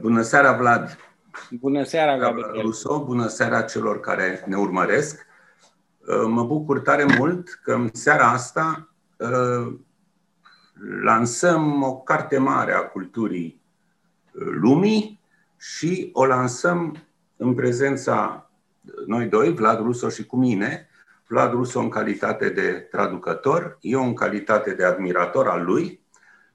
Bună seara, Vlad! Bună seara, Gabriel! Ruso, bună seara celor care ne urmăresc! Uh, mă bucur tare mult că în seara asta uh, lansăm o carte mare a culturii uh, lumii și o lansăm în prezența noi doi, Vlad Ruso și cu mine, Vlad Ruso în calitate de traducător, eu în calitate de admirator al lui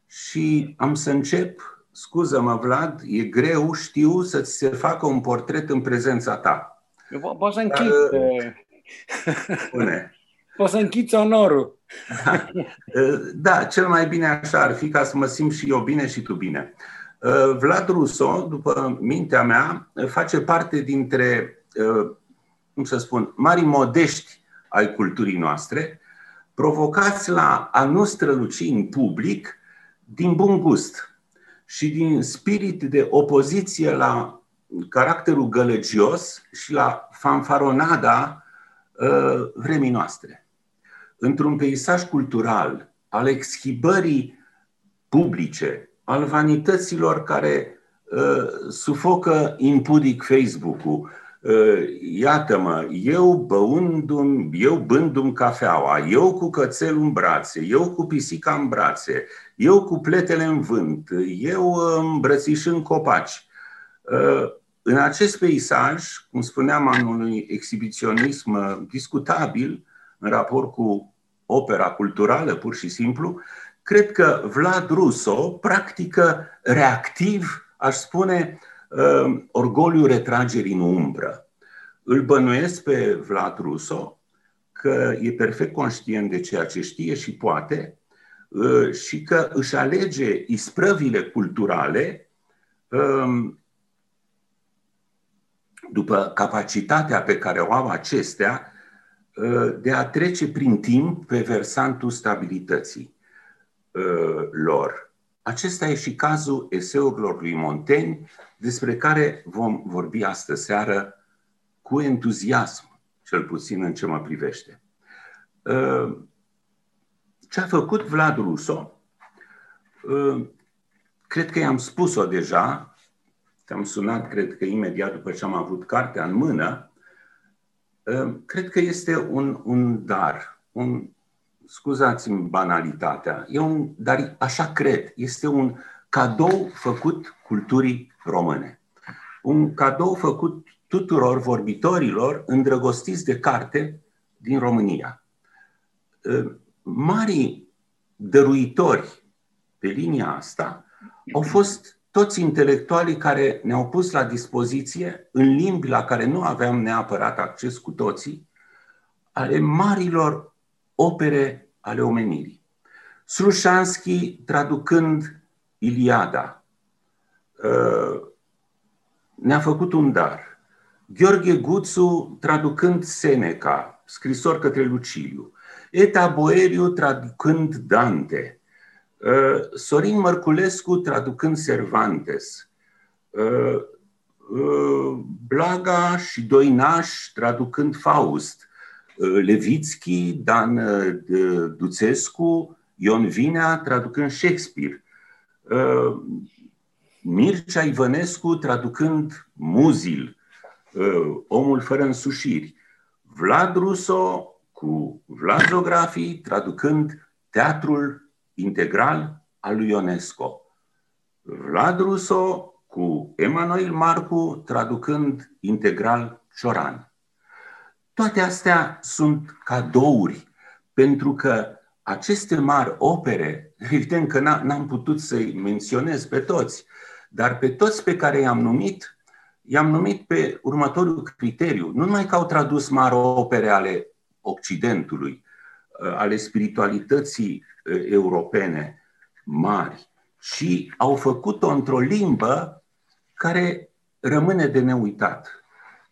și am să încep scuză-mă, Vlad, e greu, știu, să-ți se facă un portret în prezența ta. Po- poți să închid. Dar, uh, Spune. Poți să închiți onorul. Da. Uh, da, cel mai bine așa ar fi ca să mă simt și eu bine și tu bine. Uh, Vlad Russo, după mintea mea, face parte dintre, cum să spun, mari modești ai culturii noastre, provocați la a nu străluci în public din bun gust și din spirit de opoziție la caracterul gălăgios și la fanfaronada uh, vremii noastre. Într-un peisaj cultural al exhibării publice, al vanităților care uh, sufocă impudic Facebook-ul, uh, iată-mă, eu băundu eu bându cafeaua, eu cu cățelul în brațe, eu cu pisica în brațe, eu cu pletele în vânt, eu îmbrățișând copaci. Uh, în acest peisaj, cum spuneam, am unui exhibiționism discutabil în raport cu opera culturală, pur și simplu, cred că Vlad Russo practică reactiv, aș spune, uh, orgoliu retragerii în umbră. Îl bănuiesc pe Vlad Russo că e perfect conștient de ceea ce știe și poate, Uh, și că își alege isprăvile culturale um, după capacitatea pe care o au acestea uh, de a trece prin timp pe versantul stabilității uh, lor. Acesta e și cazul eseurilor lui Montaigne, despre care vom vorbi astă seară cu entuziasm, cel puțin în ce mă privește. Ce a făcut Vlad Russo, ă, cred că i-am spus-o deja, te-am sunat, cred că imediat după ce am avut cartea în mână, ă, cred că este un, un dar, un, scuzați-mi banalitatea, e un, dar așa cred, este un cadou făcut culturii române. Un cadou făcut tuturor vorbitorilor îndrăgostiți de carte din România. Ă, marii dăruitori pe linia asta au fost toți intelectualii care ne-au pus la dispoziție, în limbi la care nu aveam neapărat acces cu toții, ale marilor opere ale omenirii. Slușanski traducând Iliada uh, ne-a făcut un dar. Gheorghe Guțu traducând Seneca, scrisor către Luciliu. Eta Boeriu traducând Dante, uh, Sorin Mărculescu traducând Cervantes, uh, uh, Blaga și Doinaș traducând Faust, Levitski, Dan Duțescu, Ion Vinea traducând Shakespeare, Mircea Ivănescu traducând Muzil, Omul fără însușiri, Vlad Russo cu Vlad Zografii, traducând Teatrul Integral al lui Ionesco. Vlad Russo cu Emanuel Marcu, traducând integral Cioran. Toate astea sunt cadouri, pentru că aceste mari opere, evident că n-am putut să-i menționez pe toți, dar pe toți pe care i-am numit, i-am numit pe următorul criteriu. Nu numai că au tradus mari opere ale Occidentului, uh, ale spiritualității uh, europene mari și au făcut-o într-o limbă care rămâne de neuitat.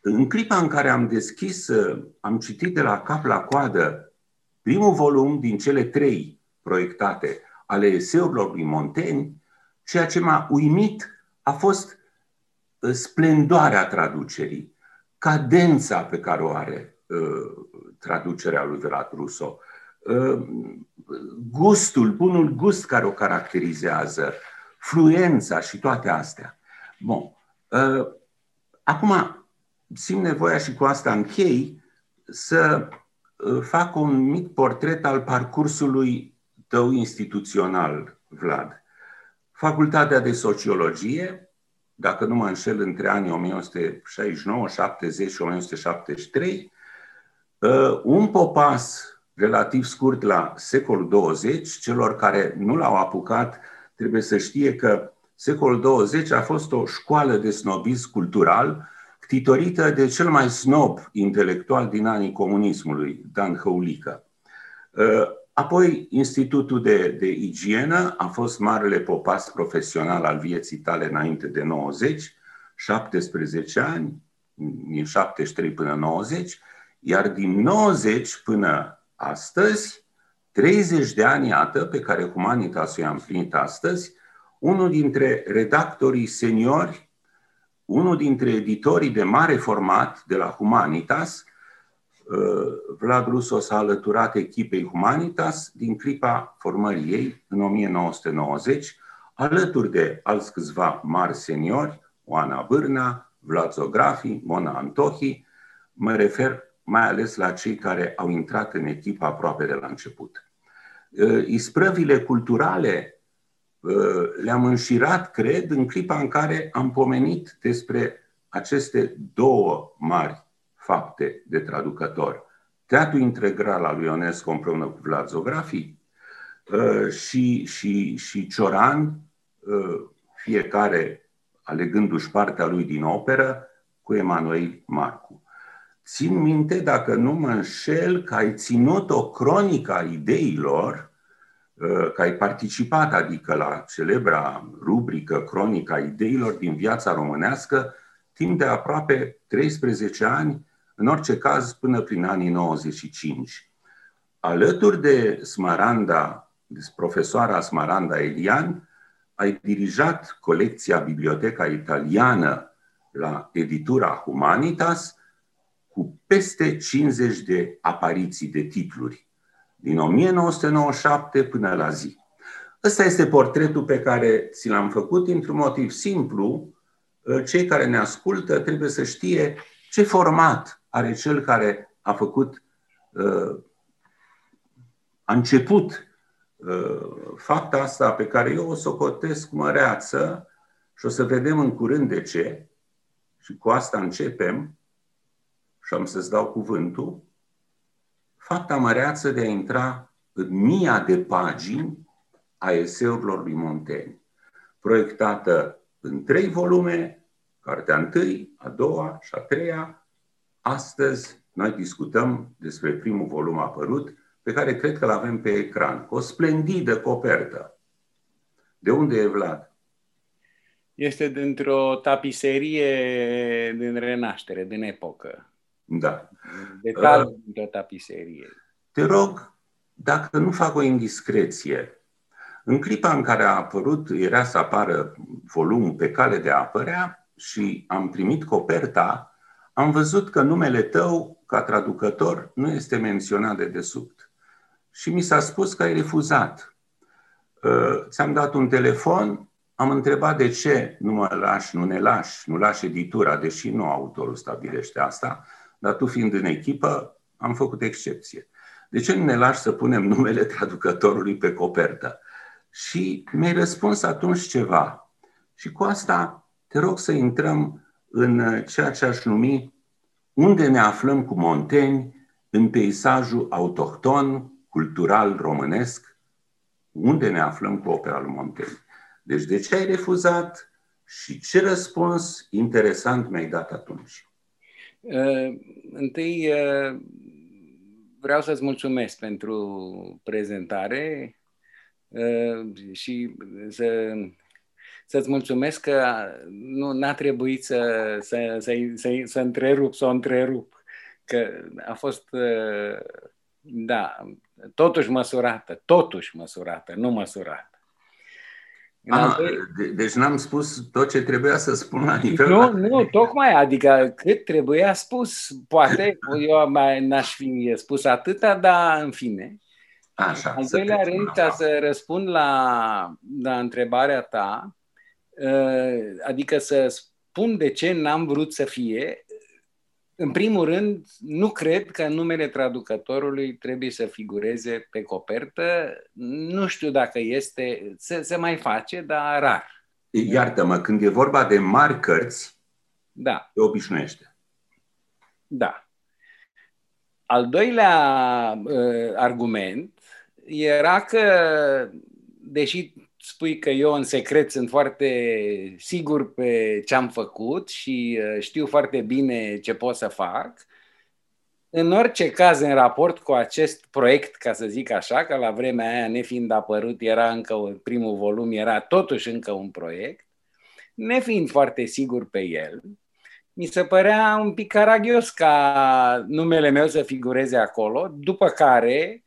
În clipa în care am deschis, uh, am citit de la cap la coadă primul volum din cele trei proiectate ale eseurilor lui Montaigne, ceea ce m-a uimit a fost splendoarea traducerii, cadența pe care o are traducerea lui Vlad Russo, ă, gustul, bunul gust care o caracterizează, fluența și toate astea. Bun. Uh, acum, simt nevoia și cu asta închei să uh, fac un mic portret al parcursului tău instituțional, Vlad. Facultatea de Sociologie, dacă nu mă înșel, între anii 1969, 70 și 1973, uh, un popas relativ scurt la secolul 20, celor care nu l-au apucat trebuie să știe că secolul 20 a fost o școală de snobism cultural titorită de cel mai snob intelectual din anii comunismului, Dan Hăulică. Uh, apoi, Institutul de, de Igienă a fost marele popas profesional al vieții tale înainte de 90, 17 ani, din 73 până 90, iar din 90 până astăzi, 30 de ani, iată, pe care Humanitas i-a împlinit astăzi, unul dintre redactorii seniori, unul dintre editorii de mare format de la Humanitas, uh, Vlad Russo s-a alăturat echipei Humanitas din clipa formării ei în 1990, alături de alți câțiva mari seniori, Oana Bârna, Vlad Zografi, Mona Antohi, mă refer mai ales la cei care au intrat în echipă aproape de la început. Uh, isprăvile culturale Uh, le-am înșirat, cred, în clipa în care am pomenit despre aceste două mari fapte de traducător. Teatrul integral al lui Ionescu împreună cu Vlad Zografii uh, și, și, și Cioran, uh, fiecare alegându-și partea lui din operă, cu Emanuel Marcu. Țin minte, dacă nu mă înșel, că ai ținut o cronică a ideilor Uh, că ai participat, adică la celebra rubrică Cronica Ideilor din viața românească, timp de aproape 13 ani, în orice caz până prin anii 95. Alături de Smaranda, de profesoara Smaranda Elian, ai dirijat colecția Biblioteca Italiană la editura Humanitas cu peste 50 de apariții de titluri din 1997 până la zi. Ăsta este portretul pe care ți l-am făcut dintr-un motiv simplu. Cei care ne ascultă trebuie să știe ce format are cel care a făcut, a început fapta asta pe care eu o socotesc măreață și o să vedem în curând de ce. Și cu asta începem și am să-ți dau cuvântul fapta măreață de a intra în mia de pagini a eseurilor lui Montaigne, proiectată în trei volume, cartea întâi, a doua și a treia. Astăzi noi discutăm despre primul volum apărut, pe care cred că l avem pe ecran, cu o splendidă copertă. De unde e Vlad? Este dintr-o tapiserie din renaștere, din epocă. Da. Detalii uh, de tapiserie. Te rog, dacă nu fac o indiscreție, în clipa în care a apărut, era să apară volumul pe cale de a apărea și am primit coperta, am văzut că numele tău, ca traducător, nu este menționat de desubt. Și mi s-a spus că ai refuzat. Uh, ți-am dat un telefon, am întrebat de ce nu mă lași, nu ne lași, nu lași editura, deși nu autorul stabilește asta dar tu fiind în echipă, am făcut excepție. De ce nu ne lași să punem numele traducătorului pe copertă? Și mi-ai răspuns atunci ceva. Și cu asta te rog să intrăm în ceea ce aș numi unde ne aflăm cu Montaigne în peisajul autohton, cultural românesc, unde ne aflăm cu opera lui Montaigne. Deci de ce ai refuzat și ce răspuns interesant mi-ai dat atunci? Uh, întâi uh, vreau să-ți mulțumesc pentru prezentare uh, și să, să-ți mulțumesc că nu n-a trebuit să, să, să, să, să întrerup, să o întrerup, că a fost, da, totuși măsurată, totuși măsurată, nu măsurată. A, de, deci n-am spus tot ce trebuia să spun la nivel... Nu, nu, tocmai, adică cât trebuia spus, poate, eu mai n-aș fi spus atâta, dar în fine. Așa, Al doilea rând, ca să răspund la, la întrebarea ta, Adică să spun de ce n-am vrut să fie, în primul rând, nu cred că numele traducătorului trebuie să figureze pe copertă. Nu știu dacă este, se, se mai face, dar rar. Iartă-mă, când e vorba de mari cărți, da. se obișnuiește. Da. Al doilea uh, argument era că, deși spui că eu în secret sunt foarte sigur pe ce am făcut și uh, știu foarte bine ce pot să fac. În orice caz, în raport cu acest proiect, ca să zic așa, că la vremea aia, nefiind apărut, era încă primul volum, era totuși încă un proiect, nefiind foarte sigur pe el, mi se părea un pic caragios ca numele meu să figureze acolo, după care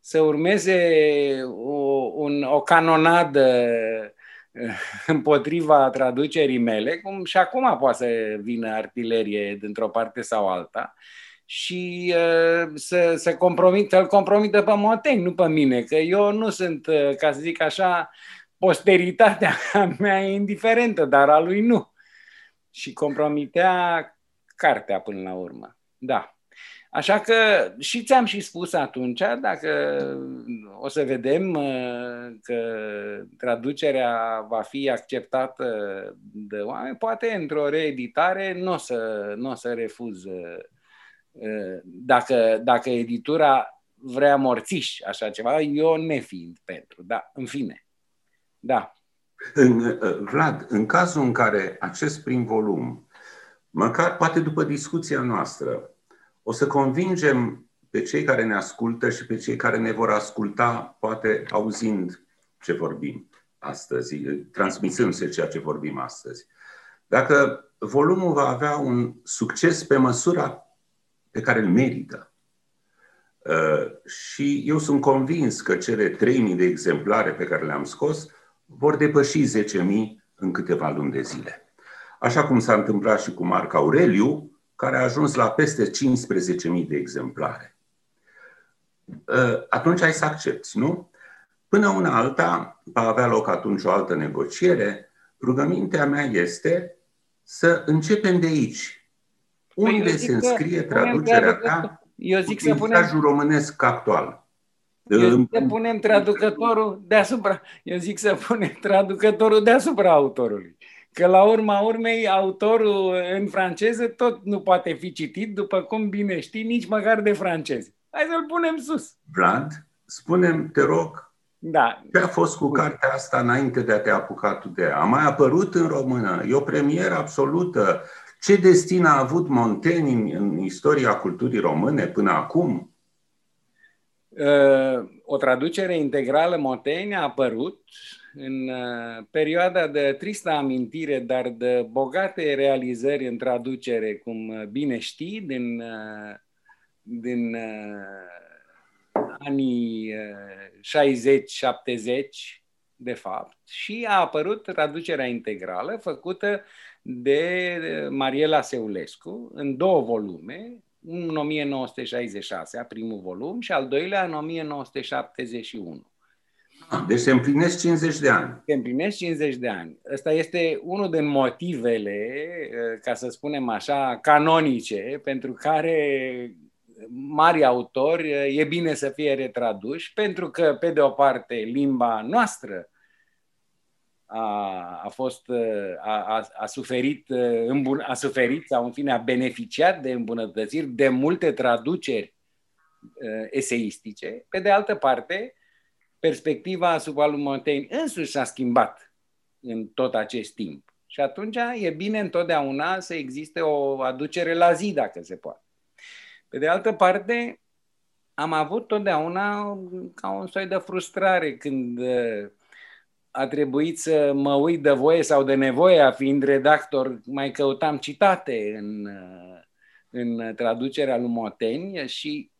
să urmeze o, un, o canonadă eh, împotriva traducerii mele, cum și acum poate să vină artilerie dintr-o parte sau alta, și uh, să, să compromit, să-l compromită pe Moteni, nu pe mine, că eu nu sunt, uh, ca să zic așa, posteritatea mea e indiferentă, dar a lui nu. Și compromitea cartea până la urmă. Da. Așa că și ți-am și spus atunci, dacă o să vedem uh, că traducerea va fi acceptată de oameni, poate într-o reeditare nu o să, n-o să refuz uh, dacă, dacă editura vrea morțiș așa ceva, eu nefiind pentru, da, în fine. Da. În, uh, Vlad, în cazul în care acest prim volum, măcar poate după discuția noastră, o să convingem pe cei care ne ascultă și pe cei care ne vor asculta, poate auzind ce vorbim astăzi, transmițându-se ceea ce vorbim astăzi. Dacă volumul va avea un succes pe măsura pe care îl merită, uh, și eu sunt convins că cele 3.000 de exemplare pe care le-am scos vor depăși 10.000 în câteva luni de zile. Așa cum s-a întâmplat și cu Marc Aureliu, care a ajuns la peste 15.000 de exemplare. Ă, atunci ai să accepti, nu? Până una alta, va avea loc atunci o altă negociere. Rugămintea mea este să începem de aici. Păi Unde se înscrie traducerea ta eu zic să punem românesc actual? Eu zic să punem traducătorul deasupra. Eu zic să punem traducătorul deasupra autorului că la urma urmei autorul în franceză tot nu poate fi citit, după cum bine știi, nici măcar de francezi. Hai să-l punem sus. Vlad, spunem, te rog, da. ce a fost cu cartea asta înainte de a te apuca tu de ea? A mai apărut în română, e o premieră absolută. Ce destin a avut Montaigne în, în istoria culturii române până acum? Uh, o traducere integrală Montaigne a apărut în uh, perioada de tristă amintire, dar de bogate realizări în traducere, cum uh, bine știi, din, uh, din anii 60-70, de fapt, și a apărut traducerea integrală făcută de Mariela Seulescu în două volume, în 1966, primul volum, și al doilea în 1971. Deci se împlinesc 50 de ani. Se împlinesc 50 de ani. Ăsta este unul din motivele, eh, ca să spunem așa, canonice, pentru care mari autori eh, e bine să fie retraduși, pentru că, pe de o parte, limba noastră a, a fost eh, a, a, a suferit a suferit sau în fine a beneficiat de îmbunătățiri de multe traduceri eseistice. Pe de altă parte, perspectiva asupra lui Montaigne însuși s-a schimbat în tot acest timp. Și atunci e bine întotdeauna să existe o aducere la zi, dacă se poate. Pe de altă parte, am avut totdeauna ca un soi de frustrare când uh, a trebuit să mă uit de voie sau de nevoie, a fiind redactor, mai căutam citate în, uh, în traducerea lui Montaigne și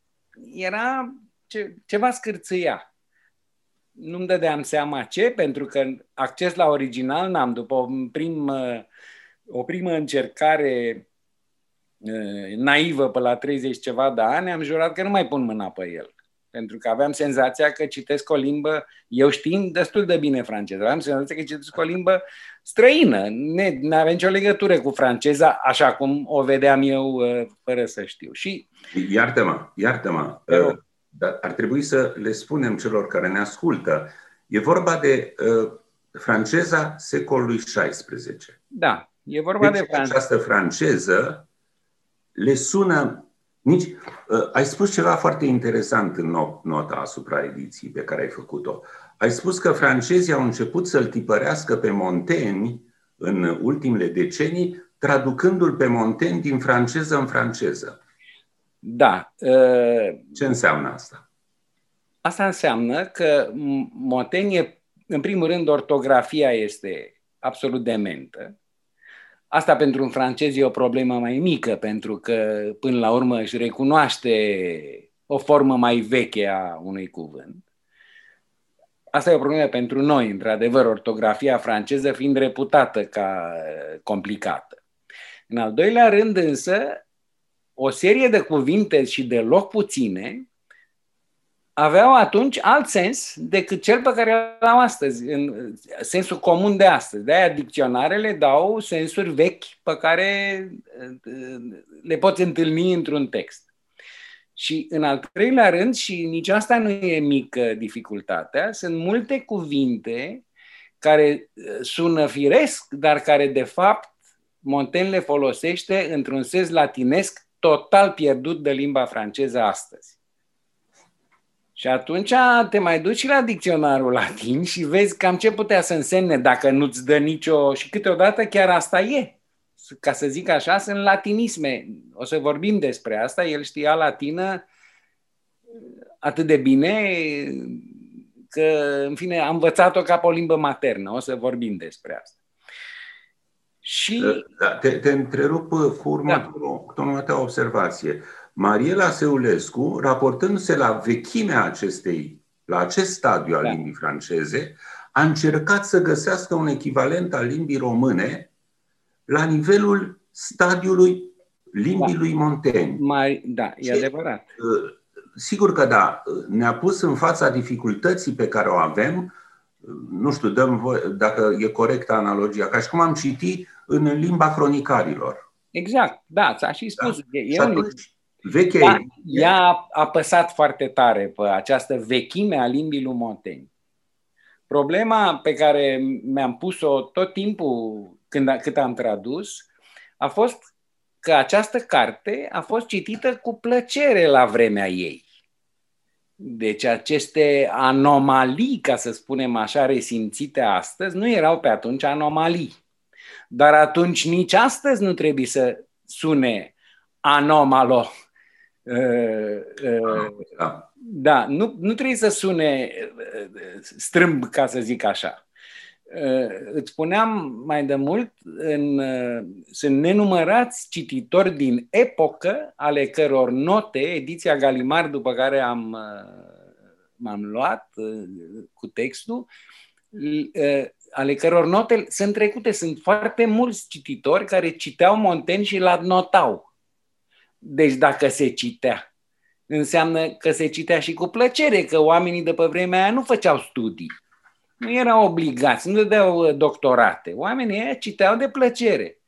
era ce, ceva scârțâia nu-mi dădeam seama ce, pentru că acces la original n-am. După o primă, o primă încercare naivă pe la 30 ceva de ani, am jurat că nu mai pun mâna pe el. pentru că aveam senzația că citesc o limbă, eu știind destul de bine franceză, aveam senzația că citesc o limbă străină, nu avea nicio legătură cu franceza, așa cum o vedeam eu uh, fără să știu. Și... Iartă-mă, iartă-mă, uh, dar ar trebui să le spunem celor care ne ascultă. E vorba de uh, franceza secolului XVI. Da, e vorba deci, de franceză. Această franceză le sună nici, uh, ai spus ceva foarte interesant în nota asupra ediției pe care ai făcut-o. Ai spus că francezii au început să-l tipărească pe Montaigne în ultimele decenii, traducându-l pe Montaigne din franceză în franceză. Da. Uh, Ce înseamnă asta? Asta înseamnă că Montaigne, în primul rând, ortografia este absolut dementă. Asta pentru un francez e o problemă mai mică, pentru că până la urmă își recunoaște o formă mai veche a unui cuvânt. Asta e o problemă pentru noi, într-adevăr, ortografia franceză fiind reputată ca complicată. În al doilea rând însă, o serie de cuvinte și de loc puține aveau atunci alt sens decât cel pe care îl au astăzi, în sensul comun de astăzi. De-aia dicționarele dau sensuri vechi pe care le poți întâlni într-un text. Și în al treilea rând, și nici asta nu e mică dificultatea, sunt multe cuvinte care sună firesc, dar care de fapt Montaigne le folosește într-un sens latinesc total pierdut de limba franceză astăzi. Și atunci te mai duci la dicționarul latin și vezi cam ce putea să însemne dacă nu-ți dă nicio... Și câteodată chiar asta e. Ca să zic așa, sunt latinisme. O să vorbim despre asta. El știa latină atât de bine că, în fine, am învățat-o ca pe o limbă maternă. O să vorbim despre asta. Și... Da, te, te întrerup cu următoarea da. observație. Mariela Seulescu, raportându-se la vechimea acestei, la acest stadiu al da. limbii franceze, a încercat să găsească un echivalent al limbii române la nivelul stadiului limbii da. lui Montaigne. Mai, da, e Și, adevărat. Uh, sigur că da, ne-a pus în fața dificultății pe care o avem, uh, nu știu, dăm voi, dacă e corectă analogia, ca și cum am citit în limba cronicarilor. Exact, da, ți-a și spus. Da. E, și atunci, Veche ea, ea a apăsat foarte tare pe această vechime a limbii lui Montaigne. Problema pe care mi-am pus-o tot timpul când, cât am tradus a fost că această carte a fost citită cu plăcere la vremea ei. Deci aceste anomalii, ca să spunem așa, resimțite astăzi, nu erau pe atunci anomalii. Dar atunci nici astăzi nu trebuie să sune anomalo Uh, uh, da, da nu, nu trebuie să sune uh, strâmb, ca să zic așa. Îți spuneam mai de mult, în, sunt nenumărați cititori din epocă, ale căror note, ediția Galimar, după care am, m-am luat cu textul, ale căror note sunt trecute. Sunt foarte mulți cititori care citeau Montaigne și l notau deci dacă se citea, înseamnă că se citea și cu plăcere, că oamenii de pe vremea aia nu făceau studii. Nu erau obligați, nu dădeau uh, doctorate. Oamenii aia citeau de plăcere.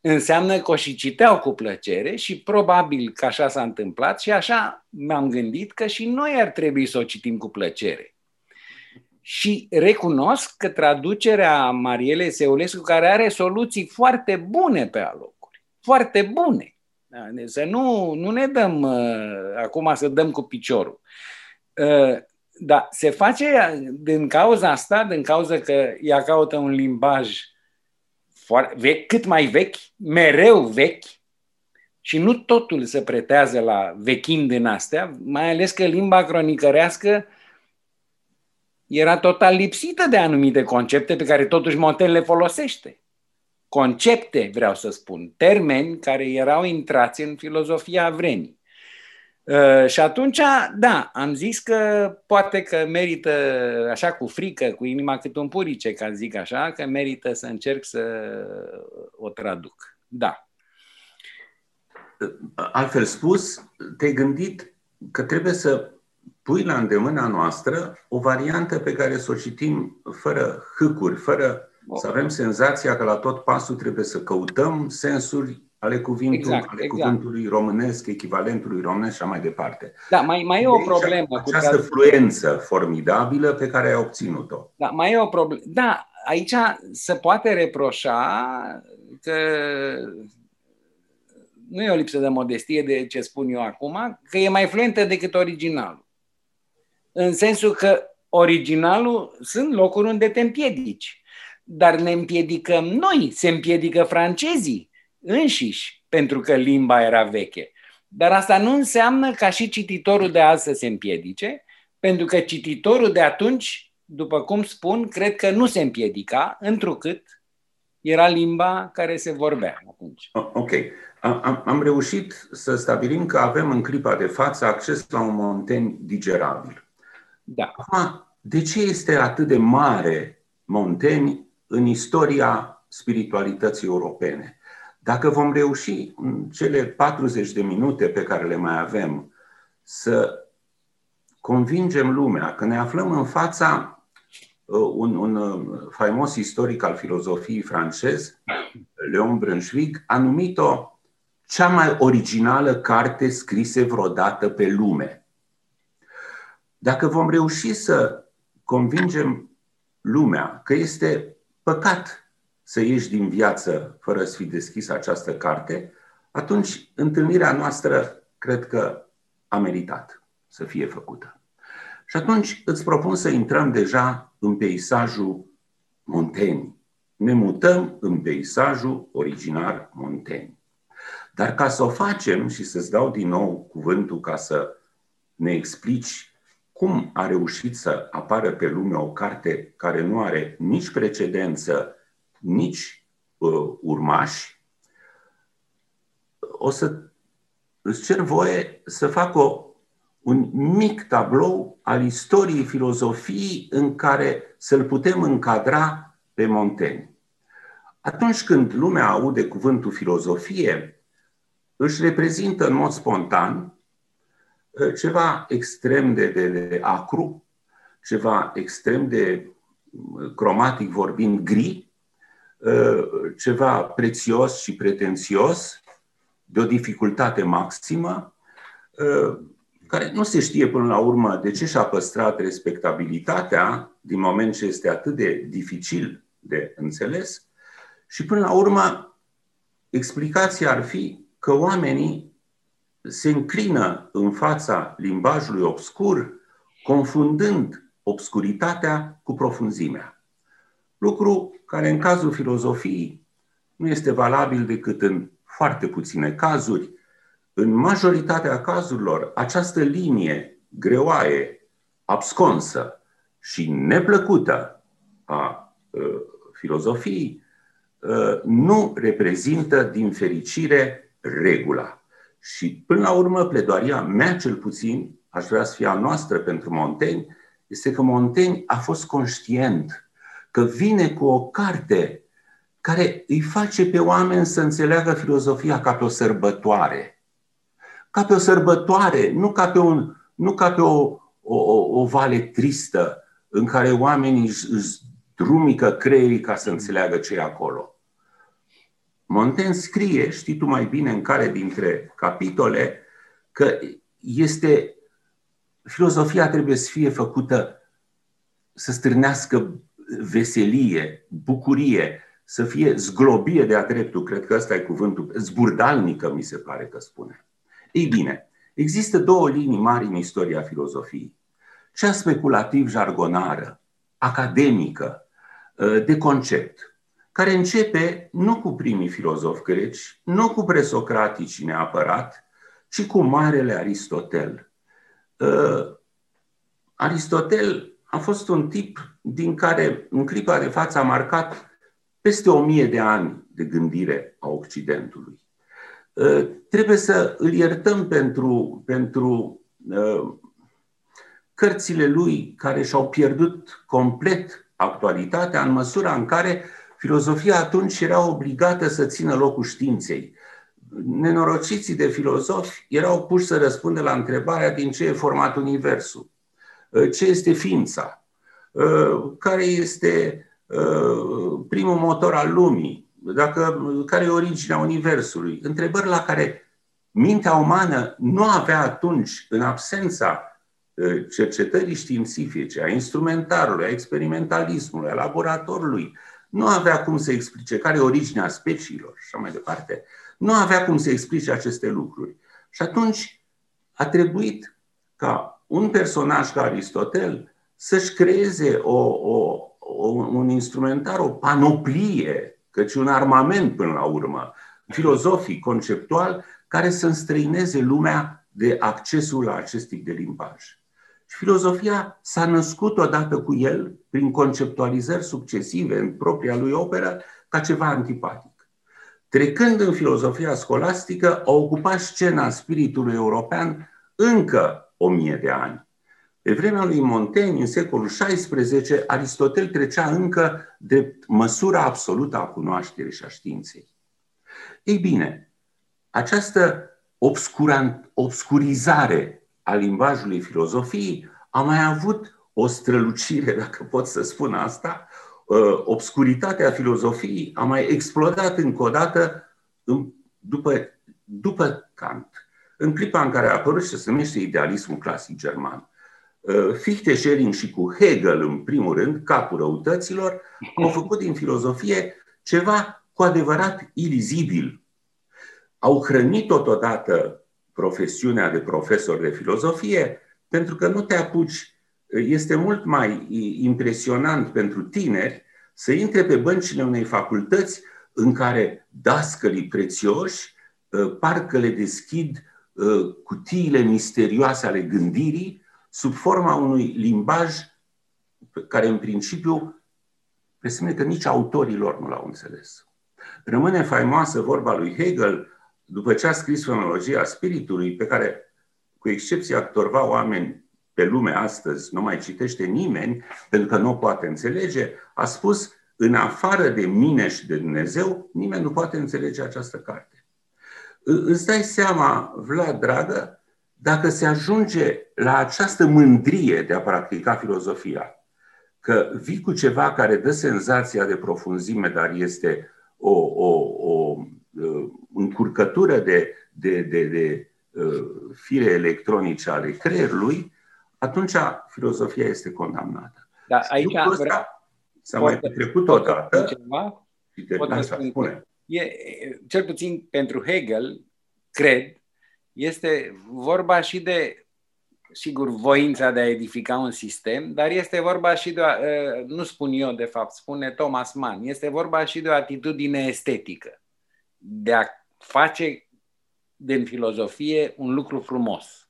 Înseamnă că o și citeau cu plăcere și probabil că așa s-a întâmplat și așa mi-am gândit că și noi ar trebui să o citim cu plăcere. Și recunosc că traducerea Marielei Seulescu, care are soluții foarte bune pe alocuri, foarte bune, da, deci să nu, nu ne dăm uh, acum să dăm cu piciorul. Uh, da, se face din cauza asta, din cauza că ea caută un limbaj foarte, vechi, cât mai vechi, mereu vechi, și nu totul se pretează la vechim din astea, mai ales că limba cronicărească era total lipsită de anumite concepte pe care totuși Montaigne le folosește concepte, vreau să spun, termeni care erau intrați în filozofia vremii. Uh, și atunci, da, am zis că poate că merită, așa cu frică, cu inima cât un purice, ca zic așa, că merită să încerc să o traduc. Da. Altfel spus, te-ai gândit că trebuie să pui la îndemâna noastră o variantă pe care să o citim fără hâcuri, fără să avem senzația că la tot pasul trebuie să căutăm sensuri ale, cuvintului, exact, ale exact. cuvântului românesc, echivalentului românesc și așa mai departe. Da, mai, mai e o problemă. Cu această cu fluență formidabilă pe care ai obținut-o. Da, mai e o problemă. Da, aici se poate reproșa că nu e o lipsă de modestie de ce spun eu acum, că e mai fluentă decât originalul. În sensul că originalul sunt locuri unde te împiedici. Dar ne împiedicăm noi, se împiedică francezii înșiși, pentru că limba era veche. Dar asta nu înseamnă ca și cititorul de azi să se împiedice, pentru că cititorul de atunci, după cum spun, cred că nu se împiedica, întrucât era limba care se vorbea atunci. Ok. Am, am reușit să stabilim că avem în clipa de față acces la un Montaigne digerabil. Da. Acum, de ce este atât de mare Montaigne în istoria spiritualității europene? Dacă vom reuși în cele 40 de minute pe care le mai avem să convingem lumea că ne aflăm în fața uh, un, un uh, faimos istoric al filozofiei francez, Leon Brunswick, a numit-o cea mai originală carte scrisă vreodată pe lume. Dacă vom reuși să convingem lumea că este păcat să ieși din viață fără să fi deschis această carte, atunci întâlnirea noastră cred că a meritat să fie făcută. Și atunci îți propun să intrăm deja în peisajul Montaigne. Ne mutăm în peisajul originar Montaigne. Dar ca să o facem și să-ți dau din nou cuvântul ca să ne explici cum a reușit să apară pe lume o carte care nu are nici precedență, nici uh, urmași, o să îți cer voie să fac o, un mic tablou al istoriei filozofiei în care să-l putem încadra pe Montaigne. Atunci când lumea aude cuvântul filozofie, își reprezintă în mod spontan uh, ceva extrem de, de, de acru, ceva extrem de uh, cromatic vorbind gri, Uh, ceva prețios și pretențios, de o dificultate maximă, uh, care nu se știe până la urmă de ce și-a păstrat respectabilitatea din moment ce este atât de dificil de înțeles și până la urmă explicația ar fi că oamenii se înclină în fața limbajului obscur, confundând obscuritatea cu profunzimea. Lucru care în cazul filozofiei nu este valabil decât în foarte puține cazuri. În majoritatea cazurilor, această linie greoaie, absconsă și neplăcută a uh, filozofiei uh, nu reprezintă, din fericire, regula. Și, până la urmă, pledoaria mea, cel puțin, aș vrea să fie a noastră pentru Montaigne, este că Montaigne a fost conștient că vine cu o carte care îi face pe oameni să înțeleagă filozofia ca pe o sărbătoare. Ca pe o sărbătoare, nu ca pe, un, nu ca pe o, o, o vale tristă în care oamenii își, își drumică creierii ca să înțeleagă ce e acolo. Montaigne scrie, știi tu mai bine în care dintre capitole, că este filozofia trebuie să fie făcută să strânească veselie, bucurie, să fie zglobie de-a dreptul, cred că ăsta e cuvântul, zburdalnică mi se pare că spune. Ei bine, există două linii mari în istoria filozofiei. Cea speculativ-jargonară, academică, ă, de concept, care începe nu cu primii filozofi greci, nu cu presocratici neapărat, ci cu marele Aristotel. Ă, Aristotel a fost un tip din care, în clipa de față, a marcat peste o mie de ani de gândire a Occidentului. Uh, trebuie să îl iertăm pentru, pentru uh, cărțile lui care și-au pierdut complet actualitatea în măsura în care filozofia atunci era obligată să țină locul științei. nenorociții de filozofi erau puși să răspundă la întrebarea din ce e format Universul, ce este ființa, care este primul motor al lumii, dacă, care e originea Universului. Întrebări la care mintea umană nu avea atunci, în absența cercetării științifice, a instrumentarului, a experimentalismului, a laboratorului, nu avea cum să explice care e originea speciilor și așa mai departe. Nu avea cum să explice aceste lucruri. Și atunci a trebuit ca un personaj ca Aristotel să-și creeze o, o, o, un instrumentar, o panoplie, căci un armament până la urmă, filozofic, conceptual, care să înstrăineze lumea de accesul la acest tip de limbaj. Și filozofia s-a născut odată cu el, prin conceptualizări succesive în propria lui operă, ca ceva antipatic. Trecând în filozofia scolastică, a ocupat scena spiritului european încă o mie de ani. Pe vremea lui Montaigne, în secolul XVI, Aristotel trecea încă de măsura absolută a cunoașterii și a științei. Ei bine, această obscurizare a limbajului filozofiei a mai avut o strălucire, dacă pot să spun asta, ă, obscuritatea filozofiei a mai explodat încă o dată după, după Kant. În clipa în care a apărut și se numește idealismul clasic german. Ă, Fichte, Schelling și cu Hegel, în primul rând, capul răutăților, au făcut din filozofie ceva cu adevărat ilizibil. Au hrănit totodată profesiunea de profesor de filozofie, pentru că nu te apuci. Este mult mai impresionant pentru tineri să intre pe băncile unei facultăți în care dascălii prețioși ă, parcă le deschid ă, cutiile misterioase ale gândirii sub forma unui limbaj care în principiu presupune că nici autorii lor nu l-au înțeles. Rămâne faimoasă vorba lui Hegel, după ce a scris Fenologia Spiritului, pe care, cu excepția câtorva oameni pe lume astăzi, nu mai citește nimeni, pentru că nu o poate înțelege, a spus, în afară de mine și de Dumnezeu, nimeni nu poate înțelege această carte. Îți dai seama, Vlad, dragă, dacă se ajunge la această mândrie de a practica filozofia, că vii cu ceva care dă senzația de profunzime, dar este o, o, o Uh, încurcătură de, de, de, de uh, fire electronice ale creierului, atunci filozofia este condamnată. Da, aici ăsta s-a mai petrecut odată. Ceva? spune. E, cel puțin pentru Hegel, cred, este vorba și de, sigur, voința de a edifica un sistem, dar este vorba și de, o, uh, nu spun eu de fapt, spune Thomas Mann, este vorba și de o atitudine estetică de a face din filozofie un lucru frumos,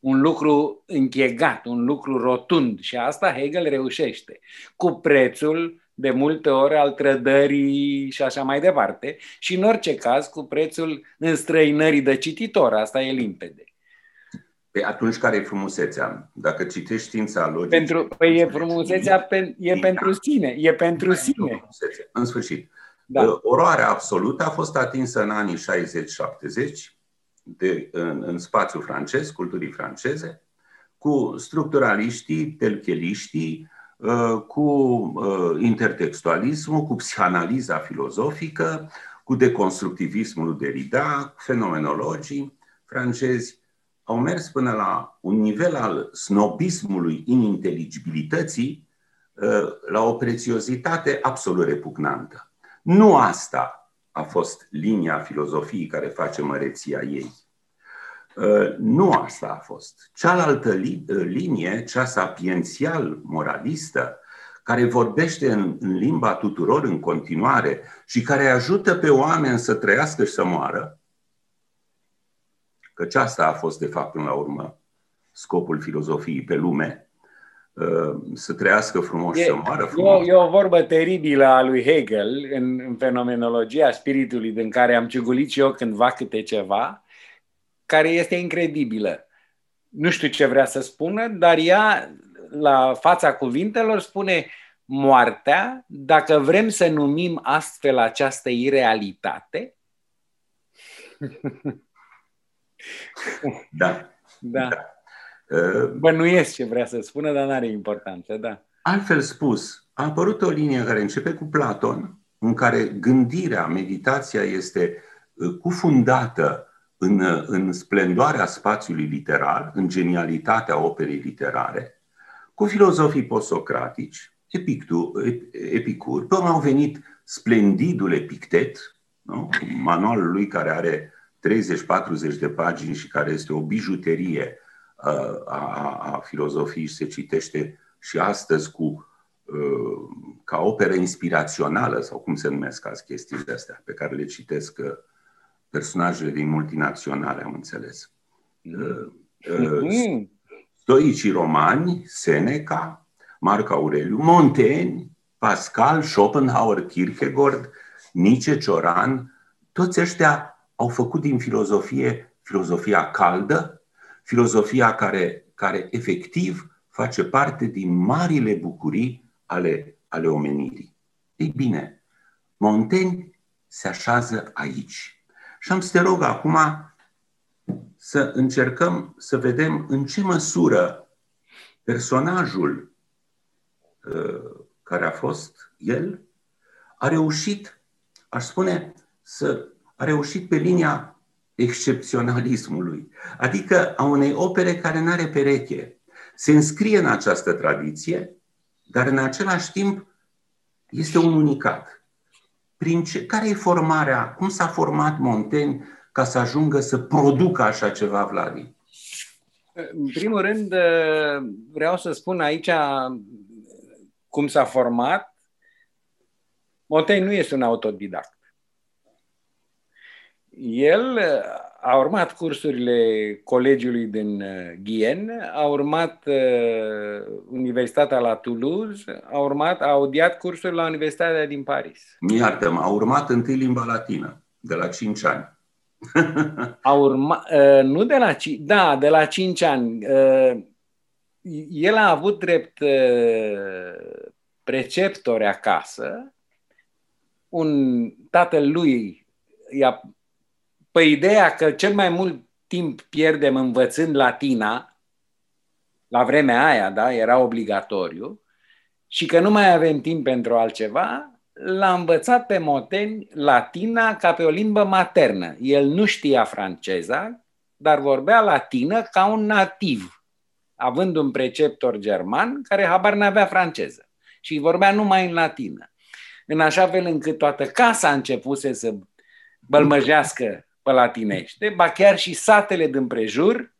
un lucru închegat, un lucru rotund. Și asta Hegel reușește, cu prețul de multe ori al trădării și așa mai departe, și în orice caz cu prețul înstrăinării de cititor, asta e limpede. Păi atunci care e frumusețea? Dacă citești știința logică... Pentru, păi e frumusețea, pe, e pentru sine, e pentru sine. În sfârșit. Da. Uh, oroarea absolută a fost atinsă în anii 60-70 de, în, în spațiul francez, culturii franceze, cu structuraliștii, telcheliștii, uh, cu uh, intertextualismul, cu psihanaliza filozofică, cu deconstructivismul Derrida, cu fenomenologii francezi, au mers până la un nivel al snobismului ininteligibilității, la o prețiozitate absolut repugnantă. Nu asta a fost linia filozofiei care face măreția ei. Uh, nu asta a fost. Cealaltă uh, linie, cea sapiențial moralistă, care vorbește în, în limba tuturor în continuare și care ajută pe oameni să trăiască și să moară, căci asta a fost, de fapt, până la urmă, scopul filozofiei pe lume, Uh, să trăiască frumos e, și să moară frumos. E, e o vorbă teribilă a lui Hegel în, în fenomenologia spiritului din care am ciugulit și eu cândva câte ceva, care este incredibilă. Nu știu ce vrea să spună, dar ea, la fața cuvintelor, spune moartea, dacă vrem să numim astfel această irealitate, da. Da. da. Uh, Bănuiesc ce vrea să spună, dar nu are importanță, da. Altfel spus, a apărut o linie care începe cu Platon, în care gândirea, meditația este uh, cufundată în, uh, în splendoarea spațiului literar, în genialitatea operei literare, cu filozofii postsocratici, Epictu, Epicur, pe urmă au venit splendidul Epictet, nu? manualul lui care are 30-40 de pagini și care este o bijuterie a, a, a filozofiei și se citește și astăzi cu ca operă inspirațională sau cum se numesc azi chestiile astea pe care le citesc personajele din multinaționale, am înțeles. Mm-hmm. Stoicii romani, Seneca, Marc Aureliu, Montaigne, Pascal, Schopenhauer, Kierkegaard, Nietzsche, Cioran, toți ăștia au făcut din filozofie filozofia caldă, filozofia care, care efectiv face parte din marile bucurii ale, ale omenirii. Ei bine, Montaigne se așează aici. Și am să te rog acum să încercăm să vedem în ce măsură personajul uh, care a fost el a reușit, aș spune, să a reușit pe linia excepționalismului, adică a unei opere care nu are pereche. Se înscrie în această tradiție, dar în același timp este un unicat. Prin ce, care e formarea? Cum s-a format Montaigne ca să ajungă să producă așa ceva, Vladi? În primul rând, vreau să spun aici cum s-a format. Montaigne nu este un autodidact. El a urmat cursurile colegiului din uh, Gien, a urmat uh, Universitatea la Toulouse, a urmat, a audiat cursuri la Universitatea din Paris. iartă a urmat întâi limba latină, de la 5 ani. a urmat, uh, nu de la 5, da, de la 5 ani. Uh, el a avut drept uh, preceptori acasă, un tatăl lui i-a pe ideea că cel mai mult timp pierdem învățând latina, la vremea aia, da, era obligatoriu, și că nu mai avem timp pentru altceva, l-a învățat pe Moten latina ca pe o limbă maternă. El nu știa franceza, dar vorbea latină ca un nativ, având un preceptor german care habar n-avea franceză și vorbea numai în latină. În așa fel încât toată casa a început să bălmăjească pe latinește, ba chiar și satele din prejur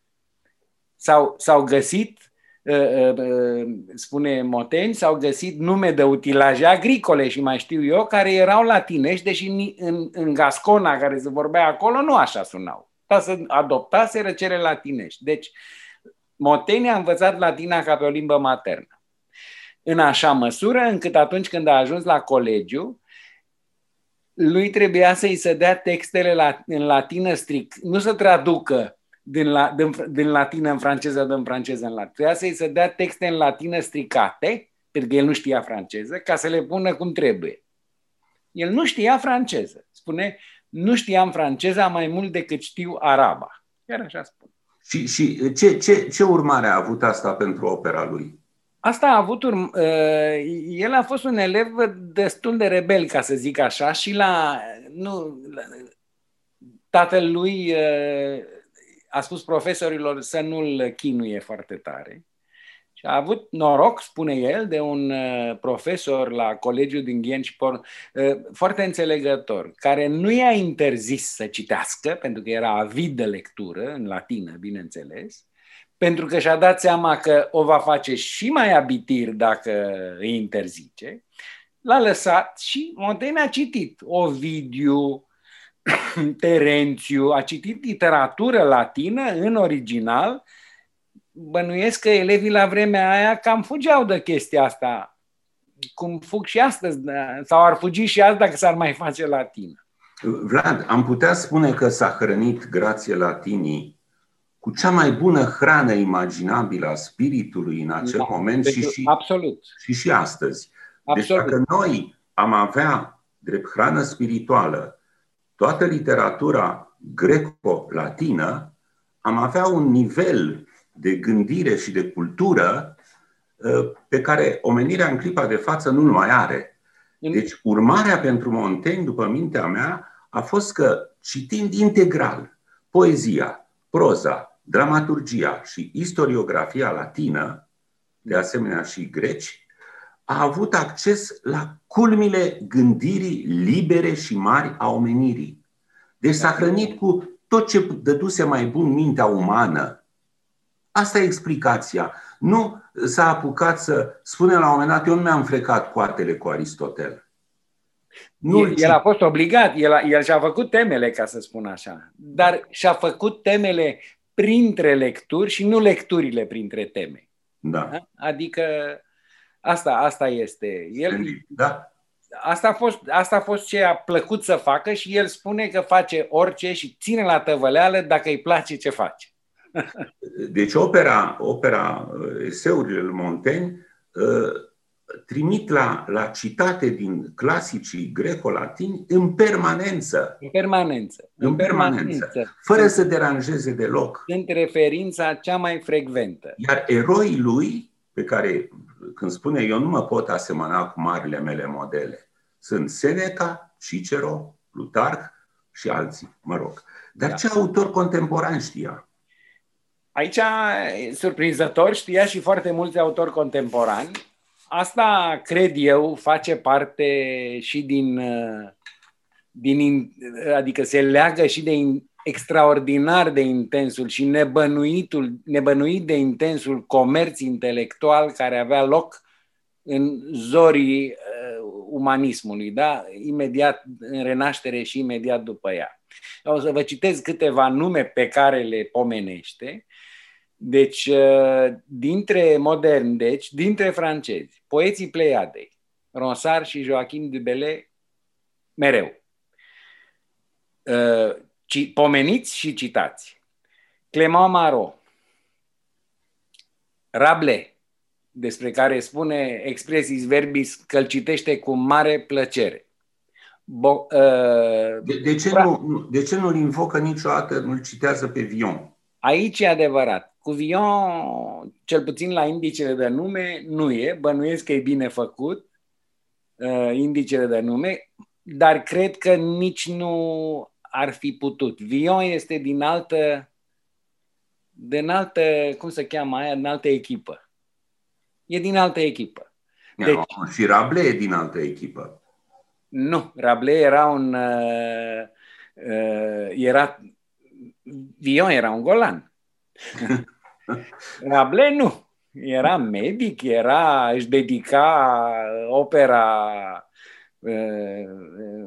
s-au, s-au găsit, uh, uh, spune Moteni, s-au găsit nume de utilaje agricole și mai știu eu, care erau latinești, deși în, în, în Gascona, care se vorbea acolo, nu așa sunau. Dar să adoptaseră cele latinești. Deci, Moteni a învățat latina ca pe o limbă maternă. În așa măsură încât atunci când a ajuns la colegiu, lui trebuia să-i se dea textele la, în latină strict, nu să traducă din, la, din, din latină în franceză, din franceză în latină. Trebuia să-i se dea texte în latină stricate, pentru că el nu știa franceză, ca să le pună cum trebuie. El nu știa franceză. Spune, nu știam franceza mai mult decât știu araba. Chiar așa spune. Și, și ce, ce, ce urmare a avut asta pentru opera lui? Asta a avut urm- uh, el a fost un elev destul de rebel, ca să zic așa, și la, nu, la, tatăl lui uh, a spus profesorilor să nu-l chinuie foarte tare. Și a avut noroc, spune el, de un uh, profesor la colegiul din Ghenci, foarte înțelegător, care nu i-a interzis să citească, pentru că era avid de lectură, în latină, bineînțeles, pentru că și-a dat seama că o va face și mai abitir dacă îi interzice, l-a lăsat și Montaigne a citit Ovidiu, Terențiu, a citit literatură latină în original. Bănuiesc că elevii la vremea aia cam fugeau de chestia asta, cum fug și astăzi, sau ar fugi și azi dacă s-ar mai face latină. Vlad, am putea spune că s-a hrănit grație latinii cu cea mai bună hrană imaginabilă a spiritului în acel da, moment și, și, absolut. și și astăzi. Deci absolut. Deci dacă noi am avea drept hrană spirituală toată literatura greco-latină, am avea un nivel de gândire și de cultură uh, pe care omenirea în clipa de față nu-l mai are. Deci urmarea pentru Montaigne, după mintea mea, a fost că citind integral poezia, proza, dramaturgia și istoriografia latină, de asemenea și greci, a avut acces la culmile gândirii libere și mari a omenirii. Deci s-a hrănit cu tot ce dăduse mai bun mintea umană. Asta e explicația. Nu s-a apucat să spune la un moment dat, eu nu mi-am frecat coartele cu Aristotel. Nu, el, el a fost obligat, el, a, el și-a făcut temele, ca să spun așa, dar și-a făcut temele printre lecturi și nu lecturile printre teme. Da. da? Adică asta, asta este. El, da. asta, a fost, asta a fost ce a plăcut să facă și el spune că face orice și ține la tăvăleală dacă îi place ce face. Deci opera, opera eseurile lui Montaigne ă, trimit la, la citate din clasicii greco-latini în permanență. În permanență. În, în permanență. permanență. Fără să deranjeze deloc. Sunt referința cea mai frecventă. Iar eroii lui, pe care, când spune eu nu mă pot asemăna cu marile mele modele, sunt Seneca, Cicero, Plutarh și alții, mă rog. Dar da. ce autor contemporan știa? Aici, surprinzător, știa și foarte mulți autori contemporani, Asta, cred eu, face parte și din, din adică se leagă și de extraordinar de intensul și nebănuitul, nebănuit de intensul comerț intelectual care avea loc în zorii uh, umanismului, da? imediat în renaștere și imediat după ea. O să vă citesc câteva nume pe care le pomenește deci, uh, dintre moderni, deci, dintre francezi, poeții Pleiadei, Ronsard și Joachim de Bele, mereu. Uh, pomeniți și citați. Clément Marot, Rabelais, despre care spune expresis verbis că îl citește cu mare plăcere. Bo, uh, de, de, ce nu, de ce nu-l invocă niciodată, nu-l citează pe Vion? Aici e adevărat. Cu Vion, cel puțin la indicele de nume, nu e. Bănuiesc că e bine făcut uh, indicele de nume, dar cred că nici nu ar fi putut. Vion este din altă, din altă, cum se cheamă aia, din altă echipă. E din altă echipă. Deci, no, și Rabelais e din altă echipă. Nu, Rabelais era un... Uh, uh, era, Vion era un golan. Rabelais nu. Era medic, era, își dedica opera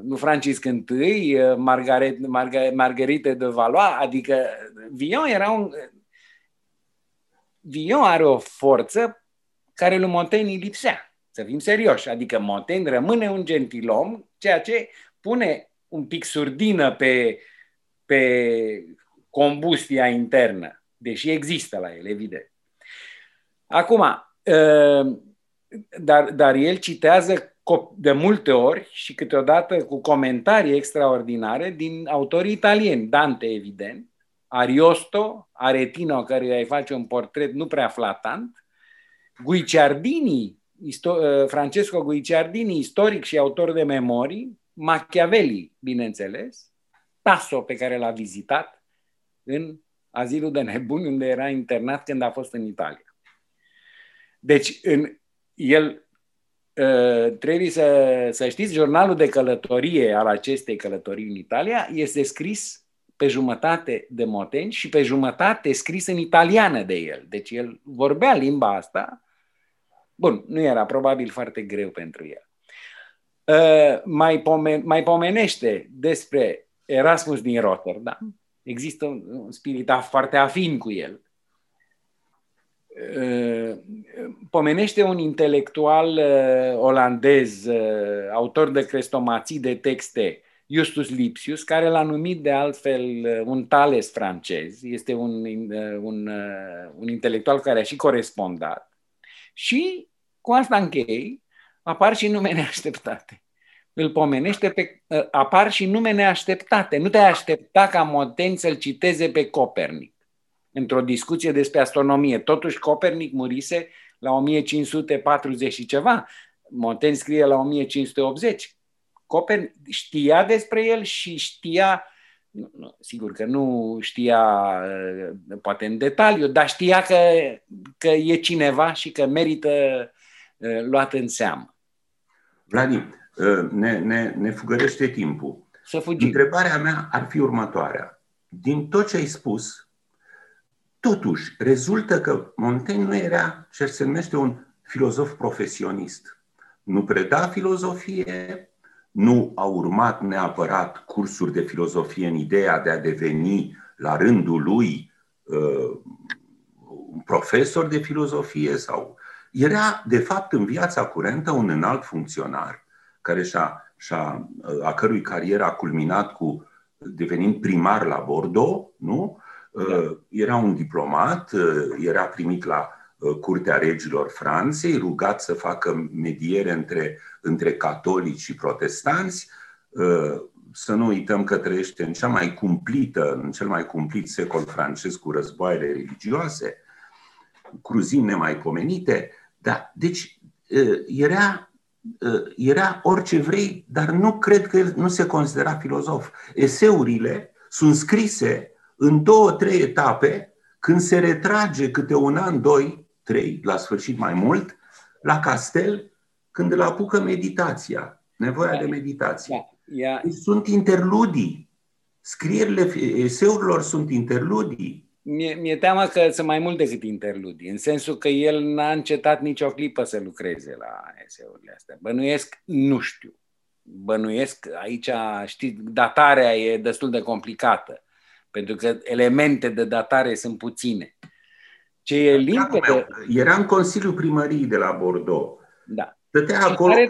nu Francisc I, Margaret, Marga, Margarite de Valois, adică Vion era un... Vion are o forță care lui Montaigne îi lipsea, să fim serioși. Adică Montaigne rămâne un gentilom, ceea ce pune un pic surdină pe, pe combustia internă deși există la el, evident. Acum, ă, dar, dar el citează de multe ori și câteodată cu comentarii extraordinare din autorii italieni, Dante, evident, Ariosto, Aretino, care îi face un portret nu prea flatant, Guicciardini, ă, Francesco Guicciardini, istoric și autor de memorii, Machiavelli, bineînțeles, Tasso, pe care l-a vizitat în azilul de nebuni unde era internat când a fost în Italia. Deci, în, el uh, trebuie să, să știți, jurnalul de călătorie al acestei călătorii în Italia este scris pe jumătate de Montaigne și pe jumătate scris în italiană de el. Deci el vorbea limba asta. Bun, nu era probabil foarte greu pentru el. Uh, mai, pomen- mai pomenește despre Erasmus din Rotterdam, există un spirit foarte afin cu el. Uh, pomenește un intelectual uh, olandez, uh, autor de crestomații de texte, Justus Lipsius, care l-a numit de altfel un tales francez. Este un, un, un intelectual care a și corespondat. Și cu asta închei, apar și nume neașteptate. îl pomenește pe, ă, apar și nume neașteptate. Nu te-ai aștepta ca Montaigne să-l citeze pe Copernic într-o discuție despre astronomie. Totuși Copernic murise la 1540 și ceva. Montaigne scrie la 1580. Copernic știa despre el și știa, nu, nu, sigur că nu știa ă, poate în detaliu, dar știa că, că e cineva și că merită ă, luat în seamă. Vladim, Ă, ne, ne, ne fugărește timpul. Să fugim. Întrebarea mea ar fi următoarea. Din tot ce ai spus, totuși, rezultă că Montaigne nu era ce se numește un filozof profesionist. Nu preda filozofie, nu a urmat neapărat cursuri de filozofie în ideea de a deveni la rândul lui uh, un profesor de filozofie sau era de fapt în viața curentă un înalt funcționar care și-a, și-a, a cărui carieră a culminat cu devenind primar la Bordeaux, nu? Da. Era un diplomat, era primit la uh, Curtea Regilor Franței, rugat să facă mediere între, între catolici și protestanți. Uh, să nu uităm că trăiește în cea mai cumplită, în cel mai cumplit secol francez cu războaiele religioase, cruzimi nemaipomenite. Da, deci uh, era Uh, era orice vrei, dar nu cred că el nu se considera filozof. Eseurile sunt scrise în două, trei etape, când se retrage câte un an, doi, trei, la sfârșit mai mult, la castel, când îl apucă meditația, nevoia de meditație. Da. Deci sunt interludii. Scrierile eseurilor sunt interludii mi-e, mi-e teamă că sunt mai mult decât interludii, în sensul că el n-a încetat nicio clipă să lucreze la eseurile astea. Bănuiesc, nu știu. Bănuiesc, aici, știți, datarea e destul de complicată, pentru că elemente de datare sunt puține. Ce e limpede... Era în Consiliul Primăriei de la Bordeaux. Da. Stătea acolo și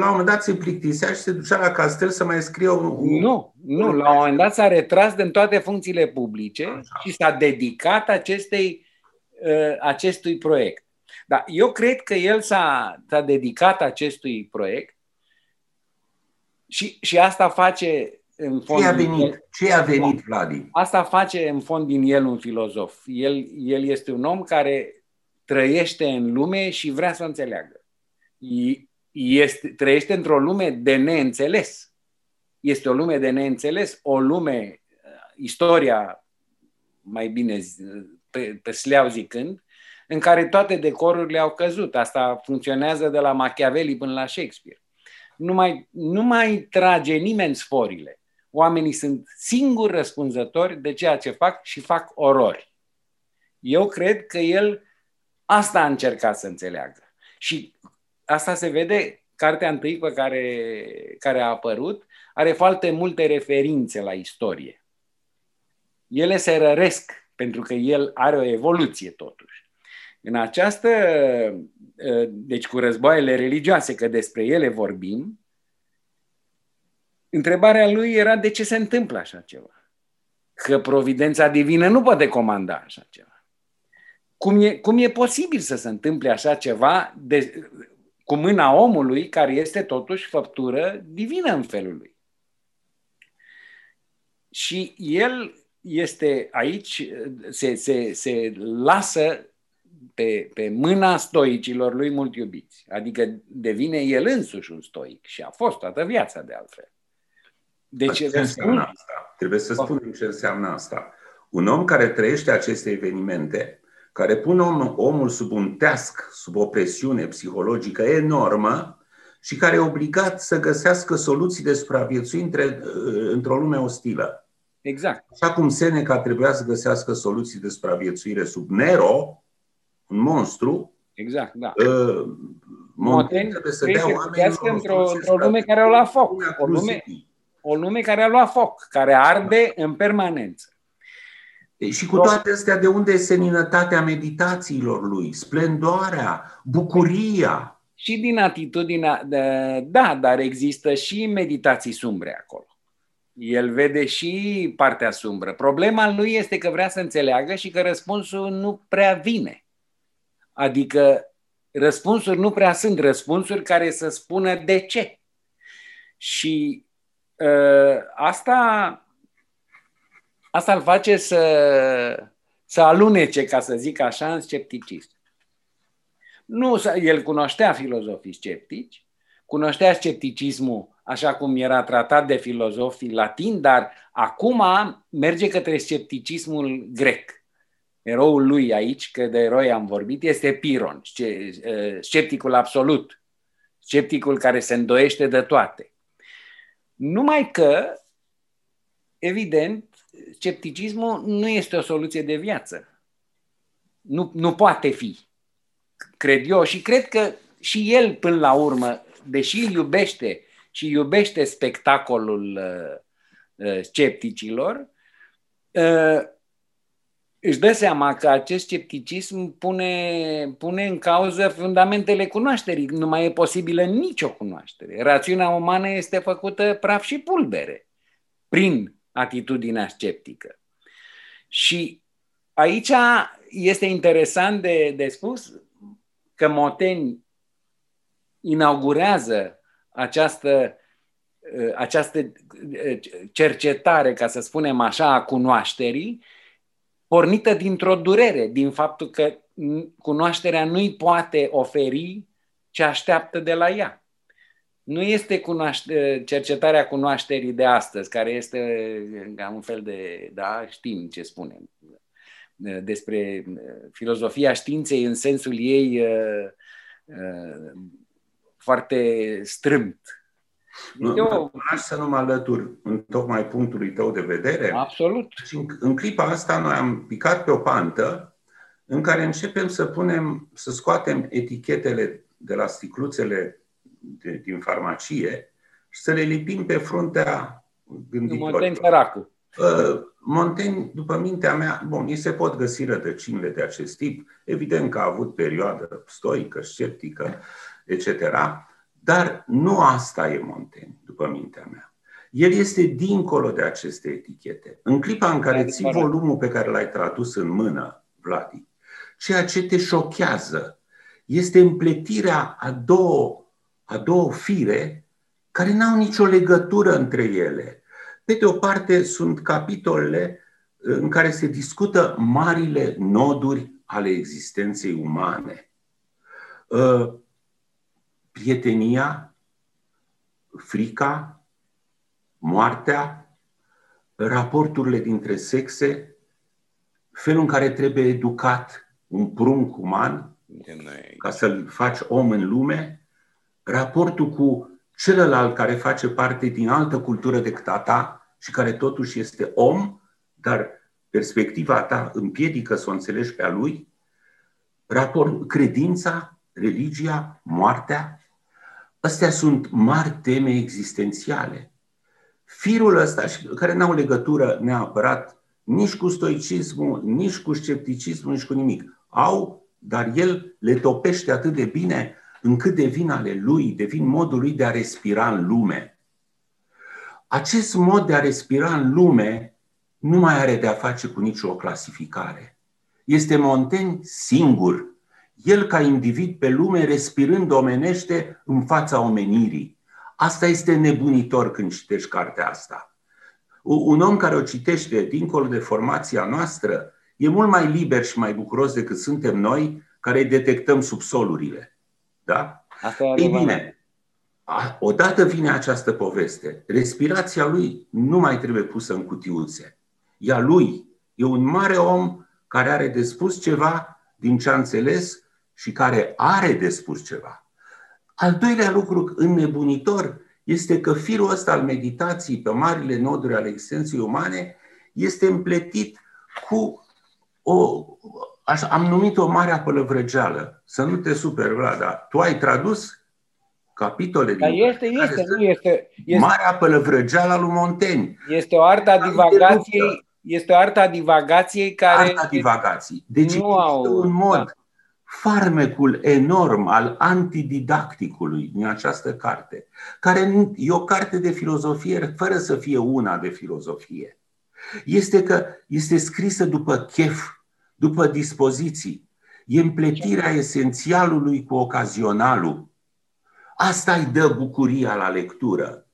la un moment dat se plictisea și se ducea la castel să mai scrie un... Nu, nu. La un moment dat s-a retras din toate funcțiile publice Așa. și s-a dedicat acestei, uh, acestui proiect. Dar eu cred că el s-a, s-a dedicat acestui proiect și, și asta face în fond... Ce a venit, el, ce a venit Vladi? Asta face în fond din el un filozof. El, el este un om care trăiește în lume și vrea să o înțeleagă este, trăiește într-o lume de neînțeles. Este o lume de neînțeles, o lume, uh, istoria, mai bine pe, pe sleau zicând, în care toate decorurile au căzut. Asta funcționează de la Machiavelli până la Shakespeare. Nu mai, nu mai trage nimeni sforile. Oamenii sunt singuri răspunzători de ceea ce fac și fac orori. Eu cred că el asta a încercat să înțeleagă. Și asta se vede, cartea întâi pe care, care a apărut are foarte multe referințe la istorie. Ele se răresc pentru că el are o evoluție totuși. În această, ă, deci cu războaiele religioase, că despre ele vorbim, întrebarea lui era de ce se întâmplă așa ceva. Că providența divină nu poate comanda așa ceva. Cum e, cum e posibil să se întâmple așa ceva de, cu mâna omului, care este totuși făptură divină în felul lui. Și el este aici, se, se, se lasă pe, pe mâna stoicilor lui mult iubiți. Adică devine el însuși un stoic și a fost toată viața de altfel. Deci, ce înseamnă asta? Trebuie să spunem ce înseamnă asta. Un om care trăiește aceste evenimente care pun om, omul sub un teasc, sub o presiune psihologică enormă și care e obligat să găsească soluții de supraviețuire într-o lume ostilă. Exact. Așa cum Seneca trebuia să găsească soluții de supraviețuire sub Nero, un monstru, Exact, da. Uh, Montaigne trebuie să dea oamenilor într-o, într-o lume care a luat foc. O lume, o lume care a luat foc, care arde în permanență. Și cu toate astea, de unde e seninătatea meditațiilor lui, splendoarea, bucuria? Și din atitudinea, de, da, dar există și meditații sumbre acolo. El vede și partea sumbră. Problema lui este că vrea să înțeleagă și că răspunsul nu prea vine. Adică răspunsuri nu prea sunt răspunsuri care să spună de ce. Și uh, asta, asta îl face să, să alunece, ca să zic așa, în scepticism. Nu, el cunoștea filozofii sceptici, cunoștea scepticismul așa cum era tratat de filozofii latini, dar acum merge către scepticismul grec. Eroul lui aici, că de eroi am vorbit, este Piron, scepticul absolut, scepticul care se îndoiește de toate. Numai că, evident, scepticismul nu este o soluție de viață. Nu, nu poate fi, cred eu, și cred că și el, până la urmă, deși iubește și iubește spectacolul uh, uh, scepticilor, uh, își dă seama că acest scepticism pune, pune în cauză fundamentele cunoașterii. Nu mai e posibilă nicio cunoaștere. Rațiunea umană este făcută praf și pulbere prin atitudinea sceptică. Și aici este interesant de, de spus că Moteni inaugurează această, această cercetare, ca să spunem așa, a cunoașterii, pornită dintr-o durere, din faptul că cunoașterea nu-i poate oferi ce așteaptă de la ea. Nu este cunoaște, cercetarea cunoașterii de astăzi, care este ca un fel de, da, știm ce spunem, despre filozofia științei în sensul ei foarte strâmt. Nu, Eu... Aș să nu mă alătur în tocmai punctului tău de vedere. Absolut. Și în, în clipa asta noi am picat pe o pantă în care începem să punem, să scoatem etichetele de la sticluțele de, din farmacie și să le lipim pe fruntea gânditorilor. Montaigne săracul. Uh, Montaigne, după mintea mea, bun, îi se pot găsi rădăcinile de acest tip. Evident că a avut perioadă stoică, sceptică, etc. Dar nu asta e Montaigne, după mintea mea. El este dincolo de aceste etichete. În clipa în care ții volumul pe care l-ai tradus în mână, Vladi, ceea ce te șochează este împletirea a două, a două fire care n-au nicio legătură între ele. Pe de o parte sunt capitolele în care se discută marile noduri ale existenței umane. Uh, prietenia, frica, moartea, raporturile dintre sexe, felul în care trebuie educat un prunc uman ca să-l faci om în lume, raportul cu celălalt care face parte din altă cultură decât a ta și care totuși este om, dar perspectiva ta împiedică să o înțelegi pe a lui, raport, credința, religia, moartea, Astea sunt mari teme existențiale. Firul ăsta, care n-au legătură neapărat nici cu stoicismul, nici cu scepticismul, nici cu nimic, au, dar el le topește atât de bine încât devin ale lui, devin modul lui de a respira în lume. Acest mod de a respira în lume nu mai are de a face cu nicio clasificare. Este Montaigne singur el ca individ pe lume respirând omenește în fața omenirii. Asta este nebunitor când citești cartea asta. Un om care o citește dincolo de formația noastră e mult mai liber și mai bucuros decât suntem noi care detectăm subsolurile. Da? Asta e Ei bine, odată vine această poveste, respirația lui nu mai trebuie pusă în cutiuțe. Ea lui e un mare om care are de spus ceva din ce a înțeles și care are de spus ceva. Al doilea lucru înnebunitor este că firul ăsta al meditației pe marile noduri ale existenței umane este împletit cu o, așa, am numit o mare pălăvrăgeală. Să nu te super, Vlada. Tu ai tradus capitole Dar din este, este, nu este, este. Marea pălăvrăgeală lui Montaigne. Este o artă a divagației, este o artă a divagației care... Arta divagației. Deci nu au, un mod da farmecul enorm al antididacticului din această carte, care e o carte de filozofie fără să fie una de filozofie, este că este scrisă după chef, după dispoziții. E împletirea esențialului cu ocazionalul. Asta îi dă bucuria la lectură.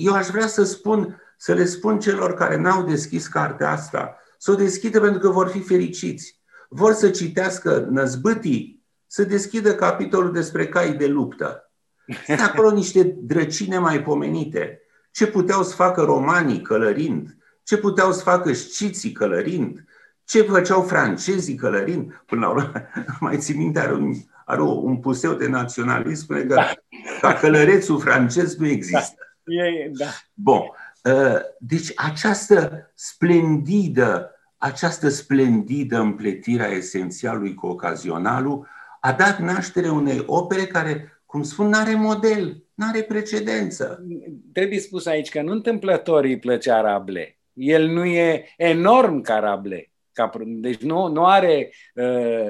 eu aș vrea să spun, să le spun celor care n-au deschis cartea asta, să o deschidă pentru că vor fi fericiți. Vor să citească năzbâtii, să deschidă capitolul despre cai de luptă. Sunt acolo niște drăcine mai pomenite. Ce puteau să facă romanii călărind, ce puteau să facă sciții călărind, ce făceau francezii călărind. Până la urmă, mai țin minte, are un, are un puseu de naționalism, spune că da. ca călărețul francez nu există. Da. E, da. Bun. Uh, deci această splendidă, această splendidă împletire a esențialului cu ocazionalul a dat naștere unei opere care, cum spun, nu are model, nu are precedență. Trebuie spus aici că nu întâmplător îi plăcea Rable. El nu e enorm ca Rable. Deci nu, nu are, uh,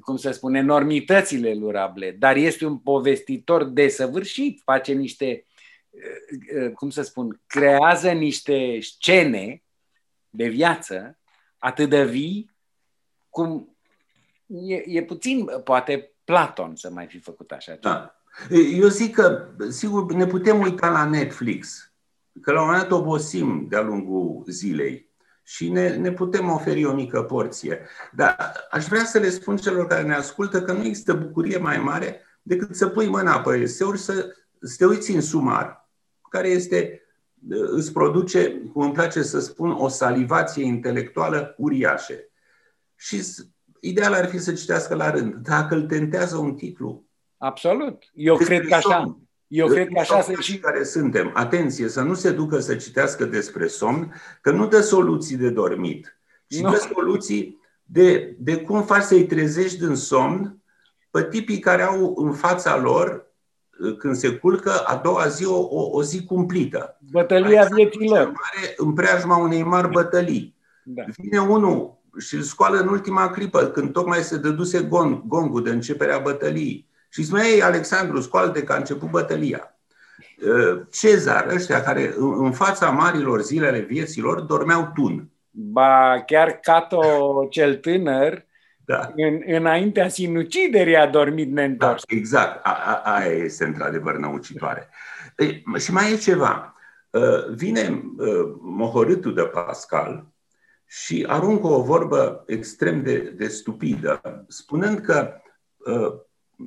cum să spun, enormitățile lui Rable, dar este un povestitor desăvârșit, face niște, uh, uh, cum să spun, creează niște scene de viață atât de vii cum e, e puțin, poate Platon să mai fi făcut așa ceva. Da. Eu zic că, sigur, ne putem uita la Netflix, că la un moment dat obosim de-a lungul zilei și ne, ne putem oferi o mică porție. Dar aș vrea să le spun celor care ne ascultă că nu există bucurie mai mare decât să pui mâna pe eseuri, să, să te uiți în sumar, care este, îți produce, cum îmi place să spun, o salivație intelectuală uriașă. Și ideal ar fi să citească la rând. Dacă îl tentează un titlu. Absolut. Eu cred că așa. Eu cred că așa se și... care suntem. Atenție, să nu se ducă să citească despre somn, că nu dă soluții de dormit, ci nu. dă soluții de, de cum faci să-i trezești din somn pe tipii care au în fața lor, când se culcă, a doua zi o, o, o zi cumplită. Bătălia vieții lor. Mare, în preajma unei mari bătălii. Da. Vine unul și îl scoală în ultima clipă, când tocmai se dăduse gong, gongul de începerea bătăliei și spune, ei, Alexandru, scoală că a început bătălia. Uh, Cezar, ăștia care în fața marilor zile ale vieților dormeau tun. Ba, chiar Cato cel tânăr, da. în, înaintea sinuciderii a dormit neîntors. Da, exact, a, a, aia este într-adevăr năucitoare. E, și mai e ceva. Uh, vine uh, mohorâtul de Pascal și aruncă o vorbă extrem de, de stupidă, spunând că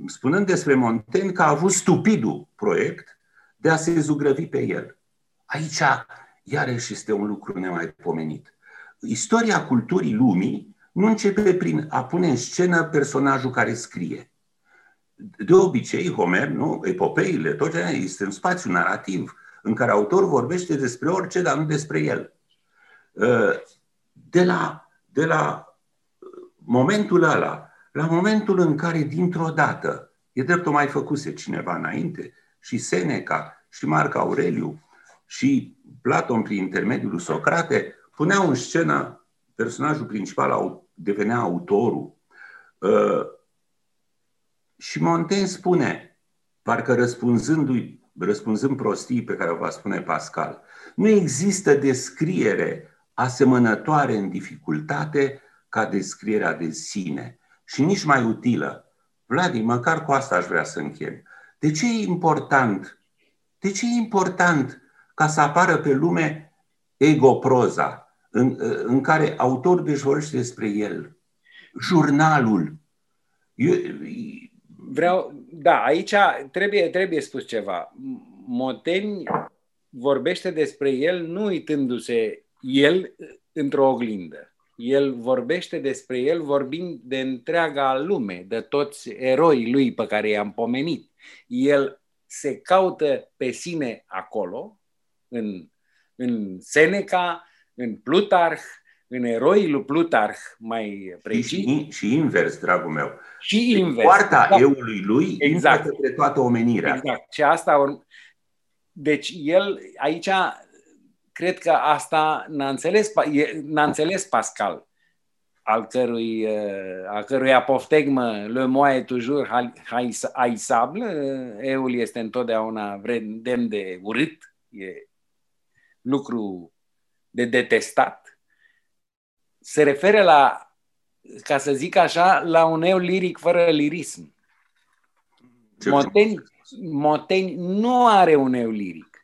spunând despre Montaigne că a avut stupidul proiect de a se zugrăvi pe el. Aici, iarăși, este un lucru nemaipomenit. Istoria culturii lumii nu începe prin a pune în scenă personajul care scrie. De obicei, Homer, nu? epopeile, tot ce este un spațiu narrativ în care autor vorbește despre orice, dar nu despre el. De la, de la momentul ăla la momentul în care, dintr-o dată, e drept o mai făcuse cineva înainte, și Seneca, și Marc Aureliu, și Platon prin intermediul lui Socrate, puneau în scenă personajul principal, devenea autorul. Uh, și Montaigne spune, parcă răspunzându-i, răspunzând prostii pe care o va spune Pascal, nu există descriere asemănătoare în dificultate ca descrierea de sine și nici mai utilă. Vladi, măcar cu asta aș vrea să închem. De ce e important? De ce e important ca să apară pe lume egoproza, în, în care autorul își vorbește despre el? Jurnalul. Eu, Vreau, da, aici trebuie, trebuie spus ceva. Moteni vorbește despre el nu uitându-se el într-o oglindă. El vorbește despre el vorbind de întreaga lume, de toți eroii lui pe care i-am pomenit. El se caută pe sine acolo, în, în Seneca, în Plutarh, în eroii lui Plutarh mai precis. Și, și invers, dragul meu. Și invers. Poarta da. eului lui exact. către toată omenirea. Exact. Și asta Deci el aici cred că asta n-a înțeles, n-a înțeles Pascal, al cărui, a cărui apoftegmă le moaie toujours haisable, eul este întotdeauna demn de urât, e lucru de detestat, se referă la, ca să zic așa, la un eu liric fără lirism. Montaigne, Montaigne nu are un eu liric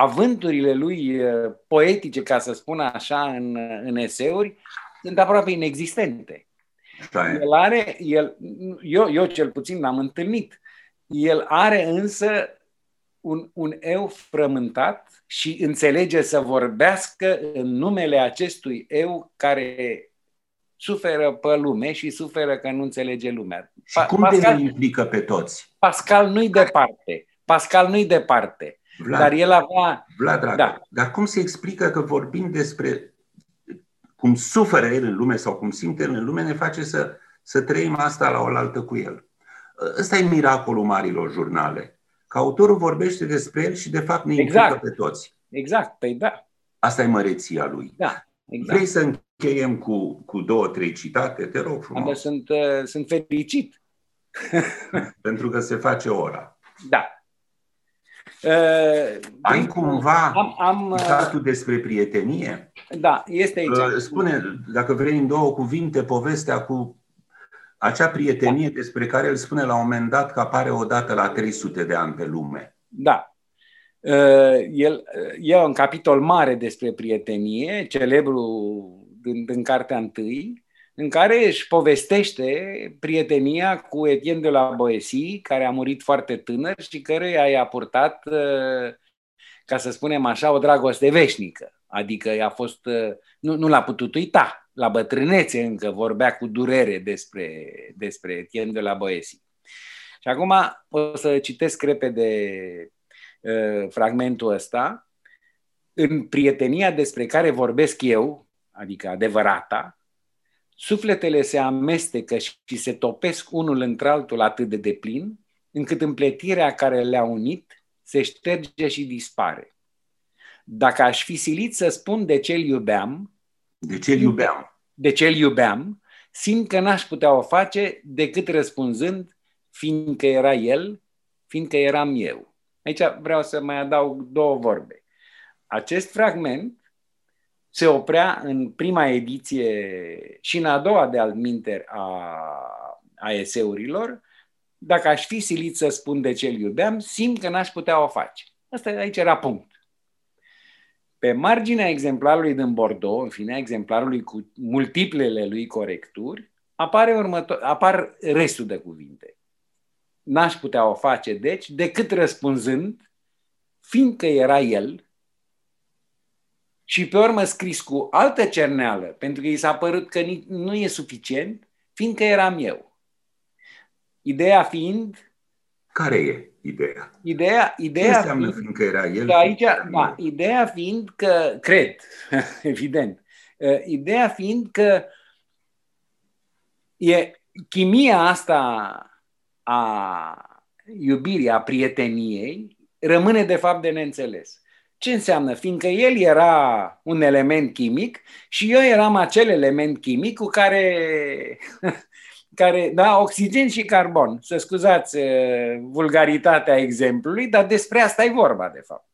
avânturile lui poetice, ca să spun așa, în, în eseuri, sunt aproape inexistente. Da, El are, el, eu, eu cel puțin l-am întâlnit, el are însă un, un eu frământat și înțelege să vorbească în numele acestui eu care suferă pe lume și suferă că nu înțelege lumea. Și cum Pascal, te implică pe toți? Pascal nu-i departe. Pascal nu-i departe. Vlad, dar el avea... Vlad, dragă, da. dar cum se explică că vorbim despre cum suferă el în lume sau cum simte el în lume, ne face să, să trăim asta la oaltă cu el. Ăsta e miracolul marilor jurnale. Că autorul vorbește despre el și de fapt ne exact. pe toți. Exact, păi da. Asta e măreția lui. Da, exact. Vrei să încheiem cu, cu două, trei citate? Te rog frumos. Dar sunt, uh, sunt fericit. Pentru că se face ora. Da. Uh, Ai cumva am, am, uh, citatul despre prietenie? Da, este aici. Uh, spune, dacă vrei în două cuvinte, povestea cu acea prietenie da. despre care îl spune la un moment dat că apare odată la 300 de ani pe lume. Da. Uh, el e un capitol mare despre prietenie, celebru din, din cartea întâi, în care își povestește prietenia cu Etienne de la Boesie, care a murit foarte tânăr și care i-a purtat, uh, ca să spunem așa, o dragoste veșnică. Adică i-a fost, uh, nu, nu l-a putut uita, la bătrânețe încă vorbea cu durere despre, despre Etienne de la Boesie. Și acum o să citesc repede uh, fragmentul ăsta. În prietenia despre care vorbesc eu, adică adevărata, sufletele se amestecă și se topesc unul într-altul atât de deplin, încât împletirea care le-a unit se șterge și dispare. Dacă aș fi silit să spun de ce-l iubeam, de ce-l iubeam, de ce-l iubeam, simt că n-aș putea o face decât răspunzând fiindcă era el, fiindcă eram eu. Aici vreau să mai adaug două vorbe. Acest fragment se oprea în prima ediție și în a doua de alminter a, a eseurilor, dacă aș fi silit să spun de ce-l iubeam, simt că n-aș putea o face. Asta aici era punct. Pe marginea exemplarului din Bordeaux, în fine, exemplarului cu multiplele lui corecturi, apare următor, apar restul de cuvinte. N-aș putea o face, deci, decât răspunzând, fiindcă era el, și pe urmă scris cu altă cerneală, pentru că i s-a părut că nu e suficient, fiindcă eram eu. Ideea fiind... Care e ideea? Ideea, ideea Ce înseamnă fiind, fiindcă era el? Că aici, da, ideea fiind că, cred, evident, uh, ideea fiind că e chimia asta a iubirii, a prieteniei, rămâne de fapt de neînțeles. Ce înseamnă? Fiindcă el era un element chimic și eu eram acel element chimic cu care, care da, oxigen și carbon. Să scuzați vulgaritatea exemplului, dar despre asta e vorba, de fapt.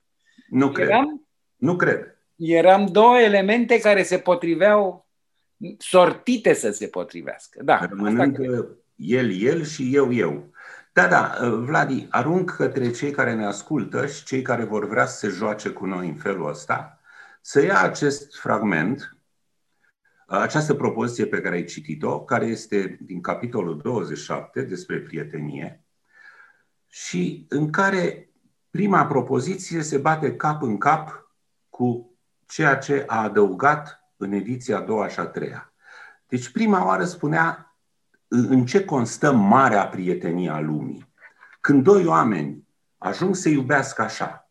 Nu cred. Eram, nu cred. Eram două elemente care se potriveau, sortite să se potrivească. Da, Rămânând el, el și eu, eu. Da, da, uh, Vladi, arunc către cei care ne ascultă și cei care vor vrea să se joace cu noi în felul ăsta, să ia acest fragment, uh, această propoziție pe care ai citit-o, care este din capitolul 27 despre prietenie și în care prima propoziție se bate cap în cap cu ceea ce a adăugat în ediția a doua și a treia. Deci prima oară spunea în ce constă marea prietenie a lumii. Când doi oameni ajung să iubească așa,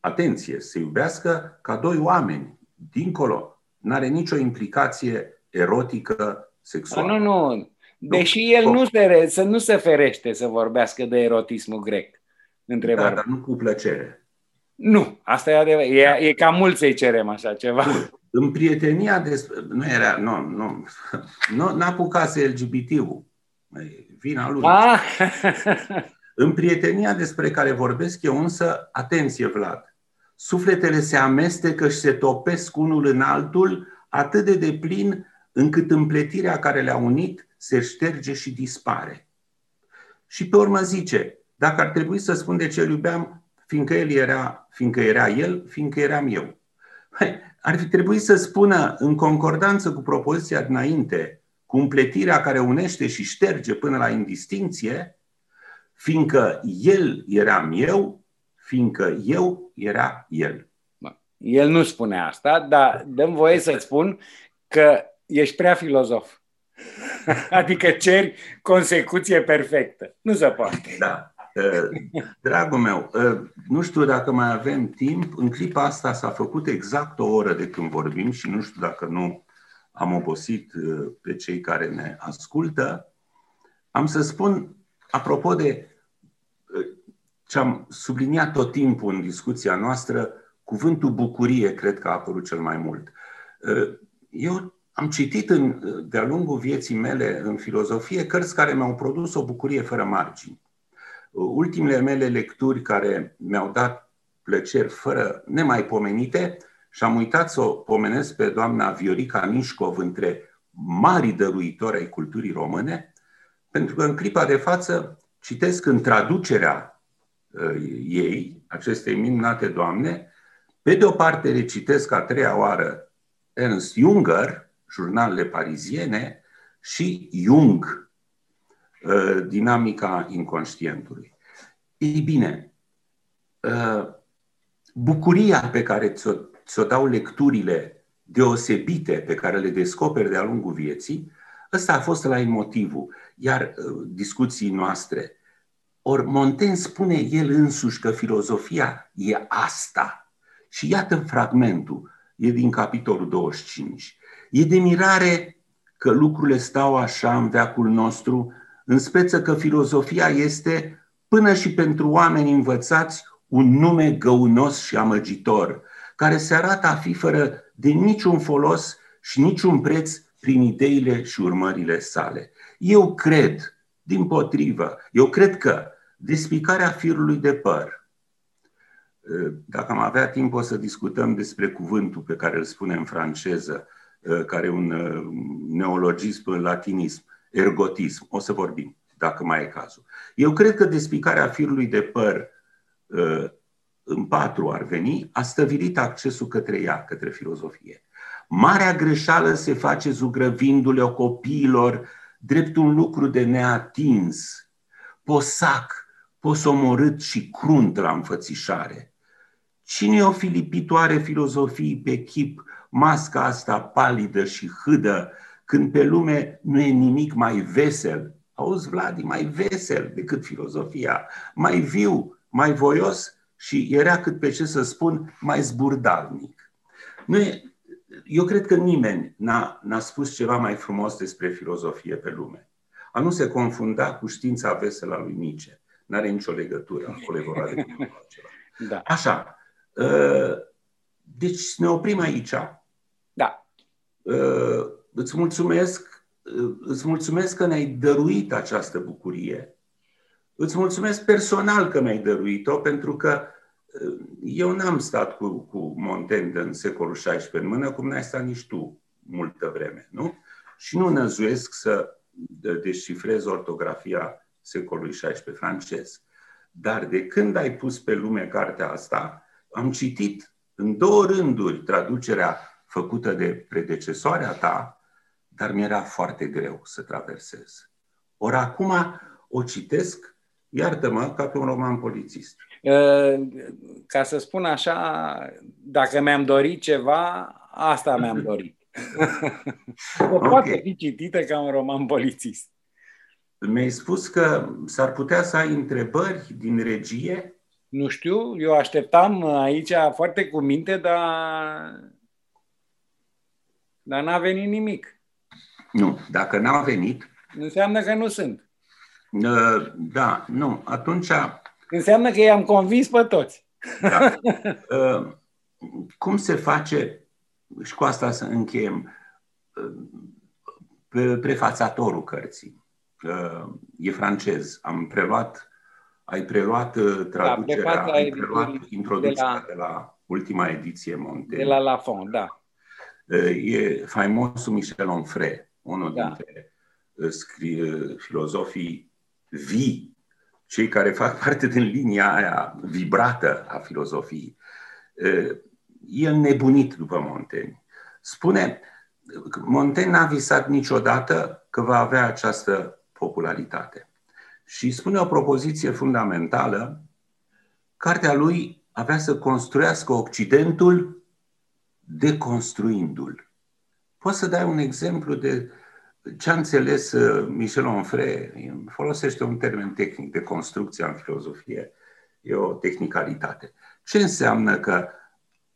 atenție, să iubească ca doi oameni, dincolo, nu are nicio implicație erotică, sexuală. Nu, nu, deși el nu se, să nu se ferește să vorbească de erotismul grec. Între da, dar nu cu plăcere. Nu, asta e adevărat. E, da. e cam mult să-i cerem așa ceva. Bun. În prietenia despre... Nu era... Nu, nu. nu n-a apucase LGBT-ul. Vina lui. Ah. în prietenia despre care vorbesc eu însă, atenție Vlad, sufletele se amestecă și se topesc unul în altul atât de deplin încât împletirea care le-a unit se șterge și dispare. Și pe urmă zice, dacă ar trebui să spun de ce îl iubeam, fiindcă el era, fiindcă era el, fiindcă eram eu. Ar fi trebuit să spună, în concordanță cu propoziția dinainte, cu împletirea care unește și șterge până la indistinție, fiindcă el eram eu, fiindcă eu era el. El nu spune asta, dar dăm voie să spun că ești prea filozof. Adică ceri consecuție perfectă. Nu se poate. Da. Uh, dragul meu, uh, nu știu dacă mai avem timp. În clipa asta s-a făcut exact o oră de când vorbim și nu știu dacă nu am obosit uh, pe cei care ne ascultă. Am să spun, apropo de ce am subliniat tot timpul în discuția noastră, cuvântul bucurie cred că a apărut cel mai mult. Eu am citit în, de-a lungul vieții mele în filozofie cărți care mi-au produs o bucurie fără margini. Ultimele mele lecturi care mi-au dat plăceri fără nemaipomenite și am uitat să o pomenesc pe doamna Viorica Mișcov între mari dăruitori ai culturii române, pentru că în clipa de față citesc în traducerea uh, ei, acestei minunate doamne, pe de o parte recitesc a treia oară Ernst Junger, jurnalele pariziene, și Jung, uh, dinamica inconștientului. Ei bine, uh, bucuria pe care ți-o, ți-o dau lecturile deosebite pe care le descoperi de-a lungul vieții, ăsta a fost la motivul. Iar uh, discuții noastre, ori Montaigne spune el însuși că filozofia e asta. Și iată fragmentul, e din capitolul 25. E de mirare că lucrurile stau așa în veacul nostru, în speță că filozofia este, până și pentru oameni învățați, un nume găunos și amăgitor, care se arată a fi fără de niciun folos și niciun preț prin ideile și urmările sale. Eu cred, din potrivă, eu cred că despicarea firului de păr, dacă am avea timp o să discutăm despre cuvântul pe care îl spune în franceză, Uh, care e un uh, neologism latinism, ergotism. O să vorbim, dacă mai e cazul. Eu cred că despicarea firului de păr uh, în patru ar veni, a stăvilit accesul către ea, către filozofie. Marea greșeală se face zugrăvindu-le copiilor drept un lucru de neatins, posac, posomorât și crunt la înfățișare. Cine o filipitoare filozofii pe chip masca asta palidă și hâdă, când pe lume nu e nimic mai vesel. Auzi, Vladi, mai vesel decât filozofia, mai viu, mai voios și era cât pe ce să spun, mai zburdalnic. Nu e, eu cred că nimeni n-a, n-a spus ceva mai frumos despre filozofie pe lume. A nu se confunda cu știința veselă a lui Nietzsche. N-are nicio legătură, acolo e vorba de da. Așa. Ă, deci ne oprim aici. Da. Uh, îți mulțumesc, uh, îți mulțumesc că ne-ai dăruit această bucurie. Îți mulțumesc personal că mi-ai dăruit-o, pentru că uh, eu n-am stat cu, cu Montaigne în secolul XVI în mână, cum n-ai stat nici tu multă vreme, nu? Și nu năzuiesc să descifrez ortografia secolului XVI francez. Dar de când ai pus pe lume cartea asta, am citit în două rânduri traducerea făcută de predecesoarea ta, dar mi-era foarte greu să traversez. Ori acum o citesc, iartă-mă, ca pe un roman polițist. Ca să spun așa, dacă mi-am dorit ceva, asta mi-am dorit. o okay. poate fi citită ca un roman polițist. Mi-ai spus că s-ar putea să ai întrebări din regie? Nu știu, eu așteptam aici foarte cu minte, dar dar n-a venit nimic. Nu, dacă n-a venit... Înseamnă că nu sunt. Uh, da, nu, atunci... Înseamnă că i-am convins pe toți. Da. Uh, cum se face, și cu asta să încheiem, uh, prefațatorul cărții. E francez. Am preluat, ai preluat da, traducerea, da, ai preluat introducerea de la, de la ultima ediție Monte. De la Lafon, da e faimosul Michel Onfray, unul da. dintre uh, scri- uh, filozofii vii cei care fac parte din linia aia vibrată a filozofiei. E nebunit după Montaigne. Spune, Montaigne n-a visat niciodată că va avea această popularitate. Și spune o propoziție fundamentală, cartea lui avea să construiască Occidentul deconstruindu-l. Poți să dai un exemplu de ce a înțeles uh, Michel Onfray? Folosește un termen tehnic de construcție în filozofie. E o tehnicalitate. Ce înseamnă că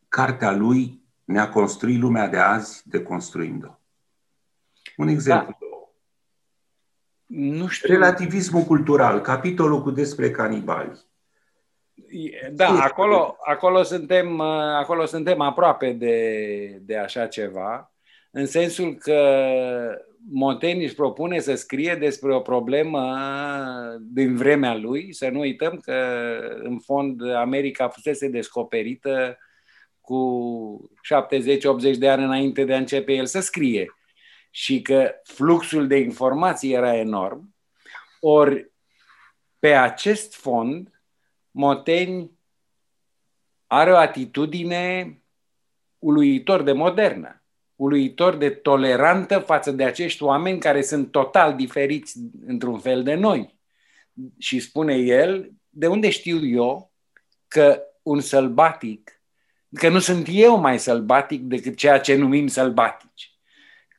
cartea lui ne-a construit lumea de azi deconstruind-o? Un exemplu. Da. Nu știu. Relativismul cultural, capitolul cu despre canibali. Da, acolo, acolo, suntem, acolo suntem aproape de, de așa ceva, în sensul că Montaigne își propune să scrie despre o problemă din vremea lui, să nu uităm că, în fond, America fusese descoperită cu 70-80 de ani înainte de a începe el să scrie. Și că fluxul de informații era enorm, ori pe acest fond Montaigne are o atitudine uluitor de modernă, uluitor de tolerantă față de acești oameni care sunt total diferiți într-un fel de noi. Și spune el, de unde știu eu că un sălbatic, că nu sunt eu mai sălbatic decât ceea ce numim sălbatici.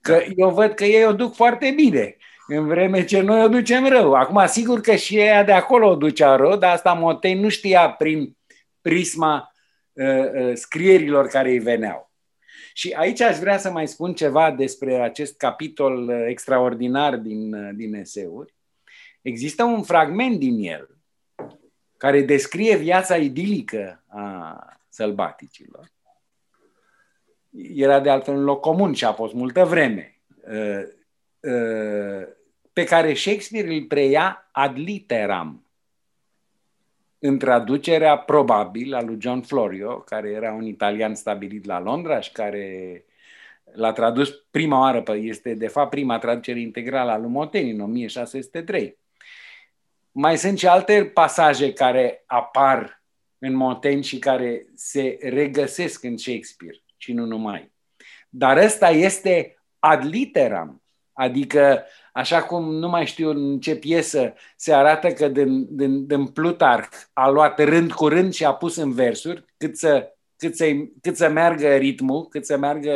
Că eu văd că ei o duc foarte bine, în vreme ce noi o ducem rău. Acum, sigur că și ea de acolo o ducea rău, dar asta Motei nu știa prin prisma uh, uh, scrierilor care îi veneau. Și aici aș vrea să mai spun ceva despre acest capitol uh, extraordinar din, uh, din eseuri. Există un fragment din el care descrie viața idilică a sălbaticilor era de altfel un loc comun și a fost multă vreme, uh, uh, pe care Shakespeare îl preia ad literam, în traducerea probabil a lui John Florio, care era un italian stabilit la Londra și care l-a tradus prima oară, este de fapt prima traducere integrală a lui Montaigne în 1603. Mai sunt și alte pasaje care apar în Montaigne și care se regăsesc în Shakespeare și nu numai. Dar ăsta este ad literam, adică așa cum nu mai știu în ce piesă se arată că din, din, din Plutarh a luat rând cu rând și a pus în versuri cât să, cât să, cât să meargă ritmul, cât să meargă...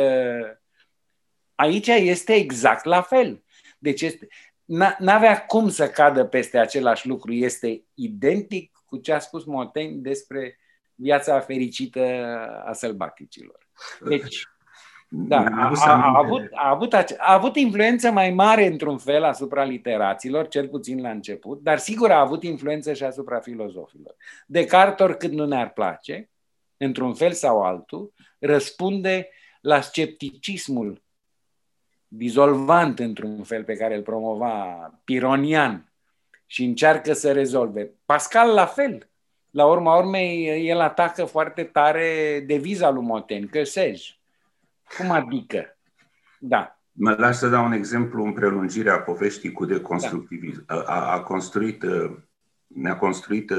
Aici este exact la fel. Deci este, n-avea cum să cadă peste același lucru. Este identic cu ce a spus Montaigne despre viața fericită a sălbaticilor. Deci, da, a, a, avut, a, avut, a avut influență mai mare într-un fel asupra literaților, cel puțin la început, dar sigur a avut influență și asupra filozofilor. Descartes, oricât nu ne-ar place, într-un fel sau altul, răspunde la scepticismul dizolvant într-un fel pe care îl promova Pironian și încearcă să rezolve. Pascal la fel. La urma urmei, el atacă foarte tare deviza lui Montaigne, că sej. Cum adică? Da. Mă las să dau un exemplu în prelungirea poveștii cu deconstructivism. Da. A, a construit, ne-a construit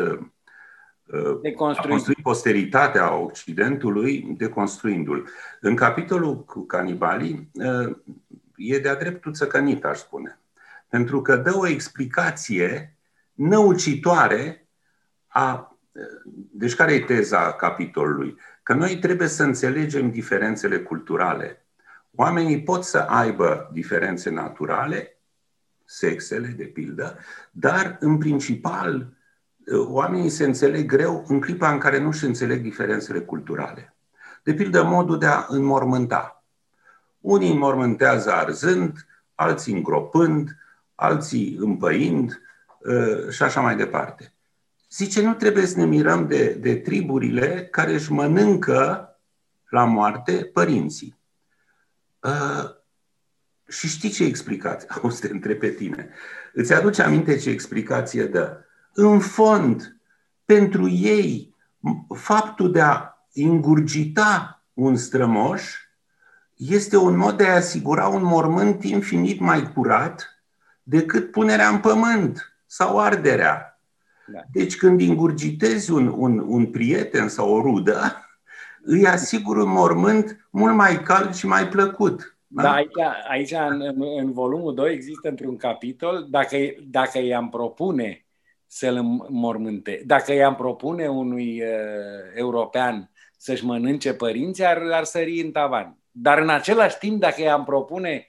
a construit posteritatea Occidentului deconstruindu-l. În capitolul cu canibalii e de-a dreptul țăcănit, aș spune. Pentru că dă o explicație năucitoare a deci care e teza capitolului? Că noi trebuie să înțelegem diferențele culturale. Oamenii pot să aibă diferențe naturale, sexele, de pildă, dar, în principal, oamenii se înțeleg greu în clipa în care nu și înțeleg diferențele culturale. De pildă, modul de a înmormânta. Unii înmormântează arzând, alții îngropând, alții împăind ă, și așa mai departe. Zice, nu trebuie să ne mirăm de, de triburile care își mănâncă la moarte părinții. Uh, și știi ce explicație? Auzi, te întreb pe tine. Îți aduce aminte ce explicație dă? În fond, pentru ei, faptul de a ingurgita un strămoș este un mod de a asigura un mormânt infinit mai curat decât punerea în pământ sau arderea Da. Deci când ingurgitezi un, un, un prieten sau o rudă, îi asigur un mormânt mult mai cald și mai plăcut. Da, da aici, aici în, în volumul 2 există într-un capitol, dacă, dacă i-am propune să-l mormânte, dacă i-am propune unui uh, european să-și mănânce părinții, ar, ar sări în tavan. Dar în același timp, dacă i-am propune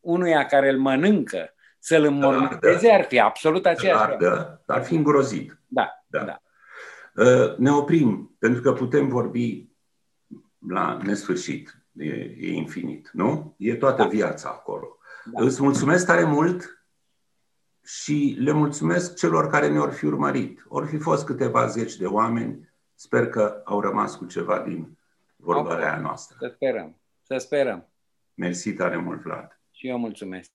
unuia care îl mănâncă să-l înmormânteze, ar fi absolut aceeași. Da, ar fi îngrozit. Da, da. da. Uh, ne oprim, pentru că putem vorbi la nesfârșit. E, e infinit, nu? E toată da. viața acolo. Da. Îți mulțumesc tare mult și le mulțumesc celor care ne-au fi urmărit. Or fi fost câteva zeci de oameni, sper că au rămas cu ceva din vorbarea noastră. Să sperăm, să sperăm. Mersi tare mult, Vlad. Și eu mulțumesc.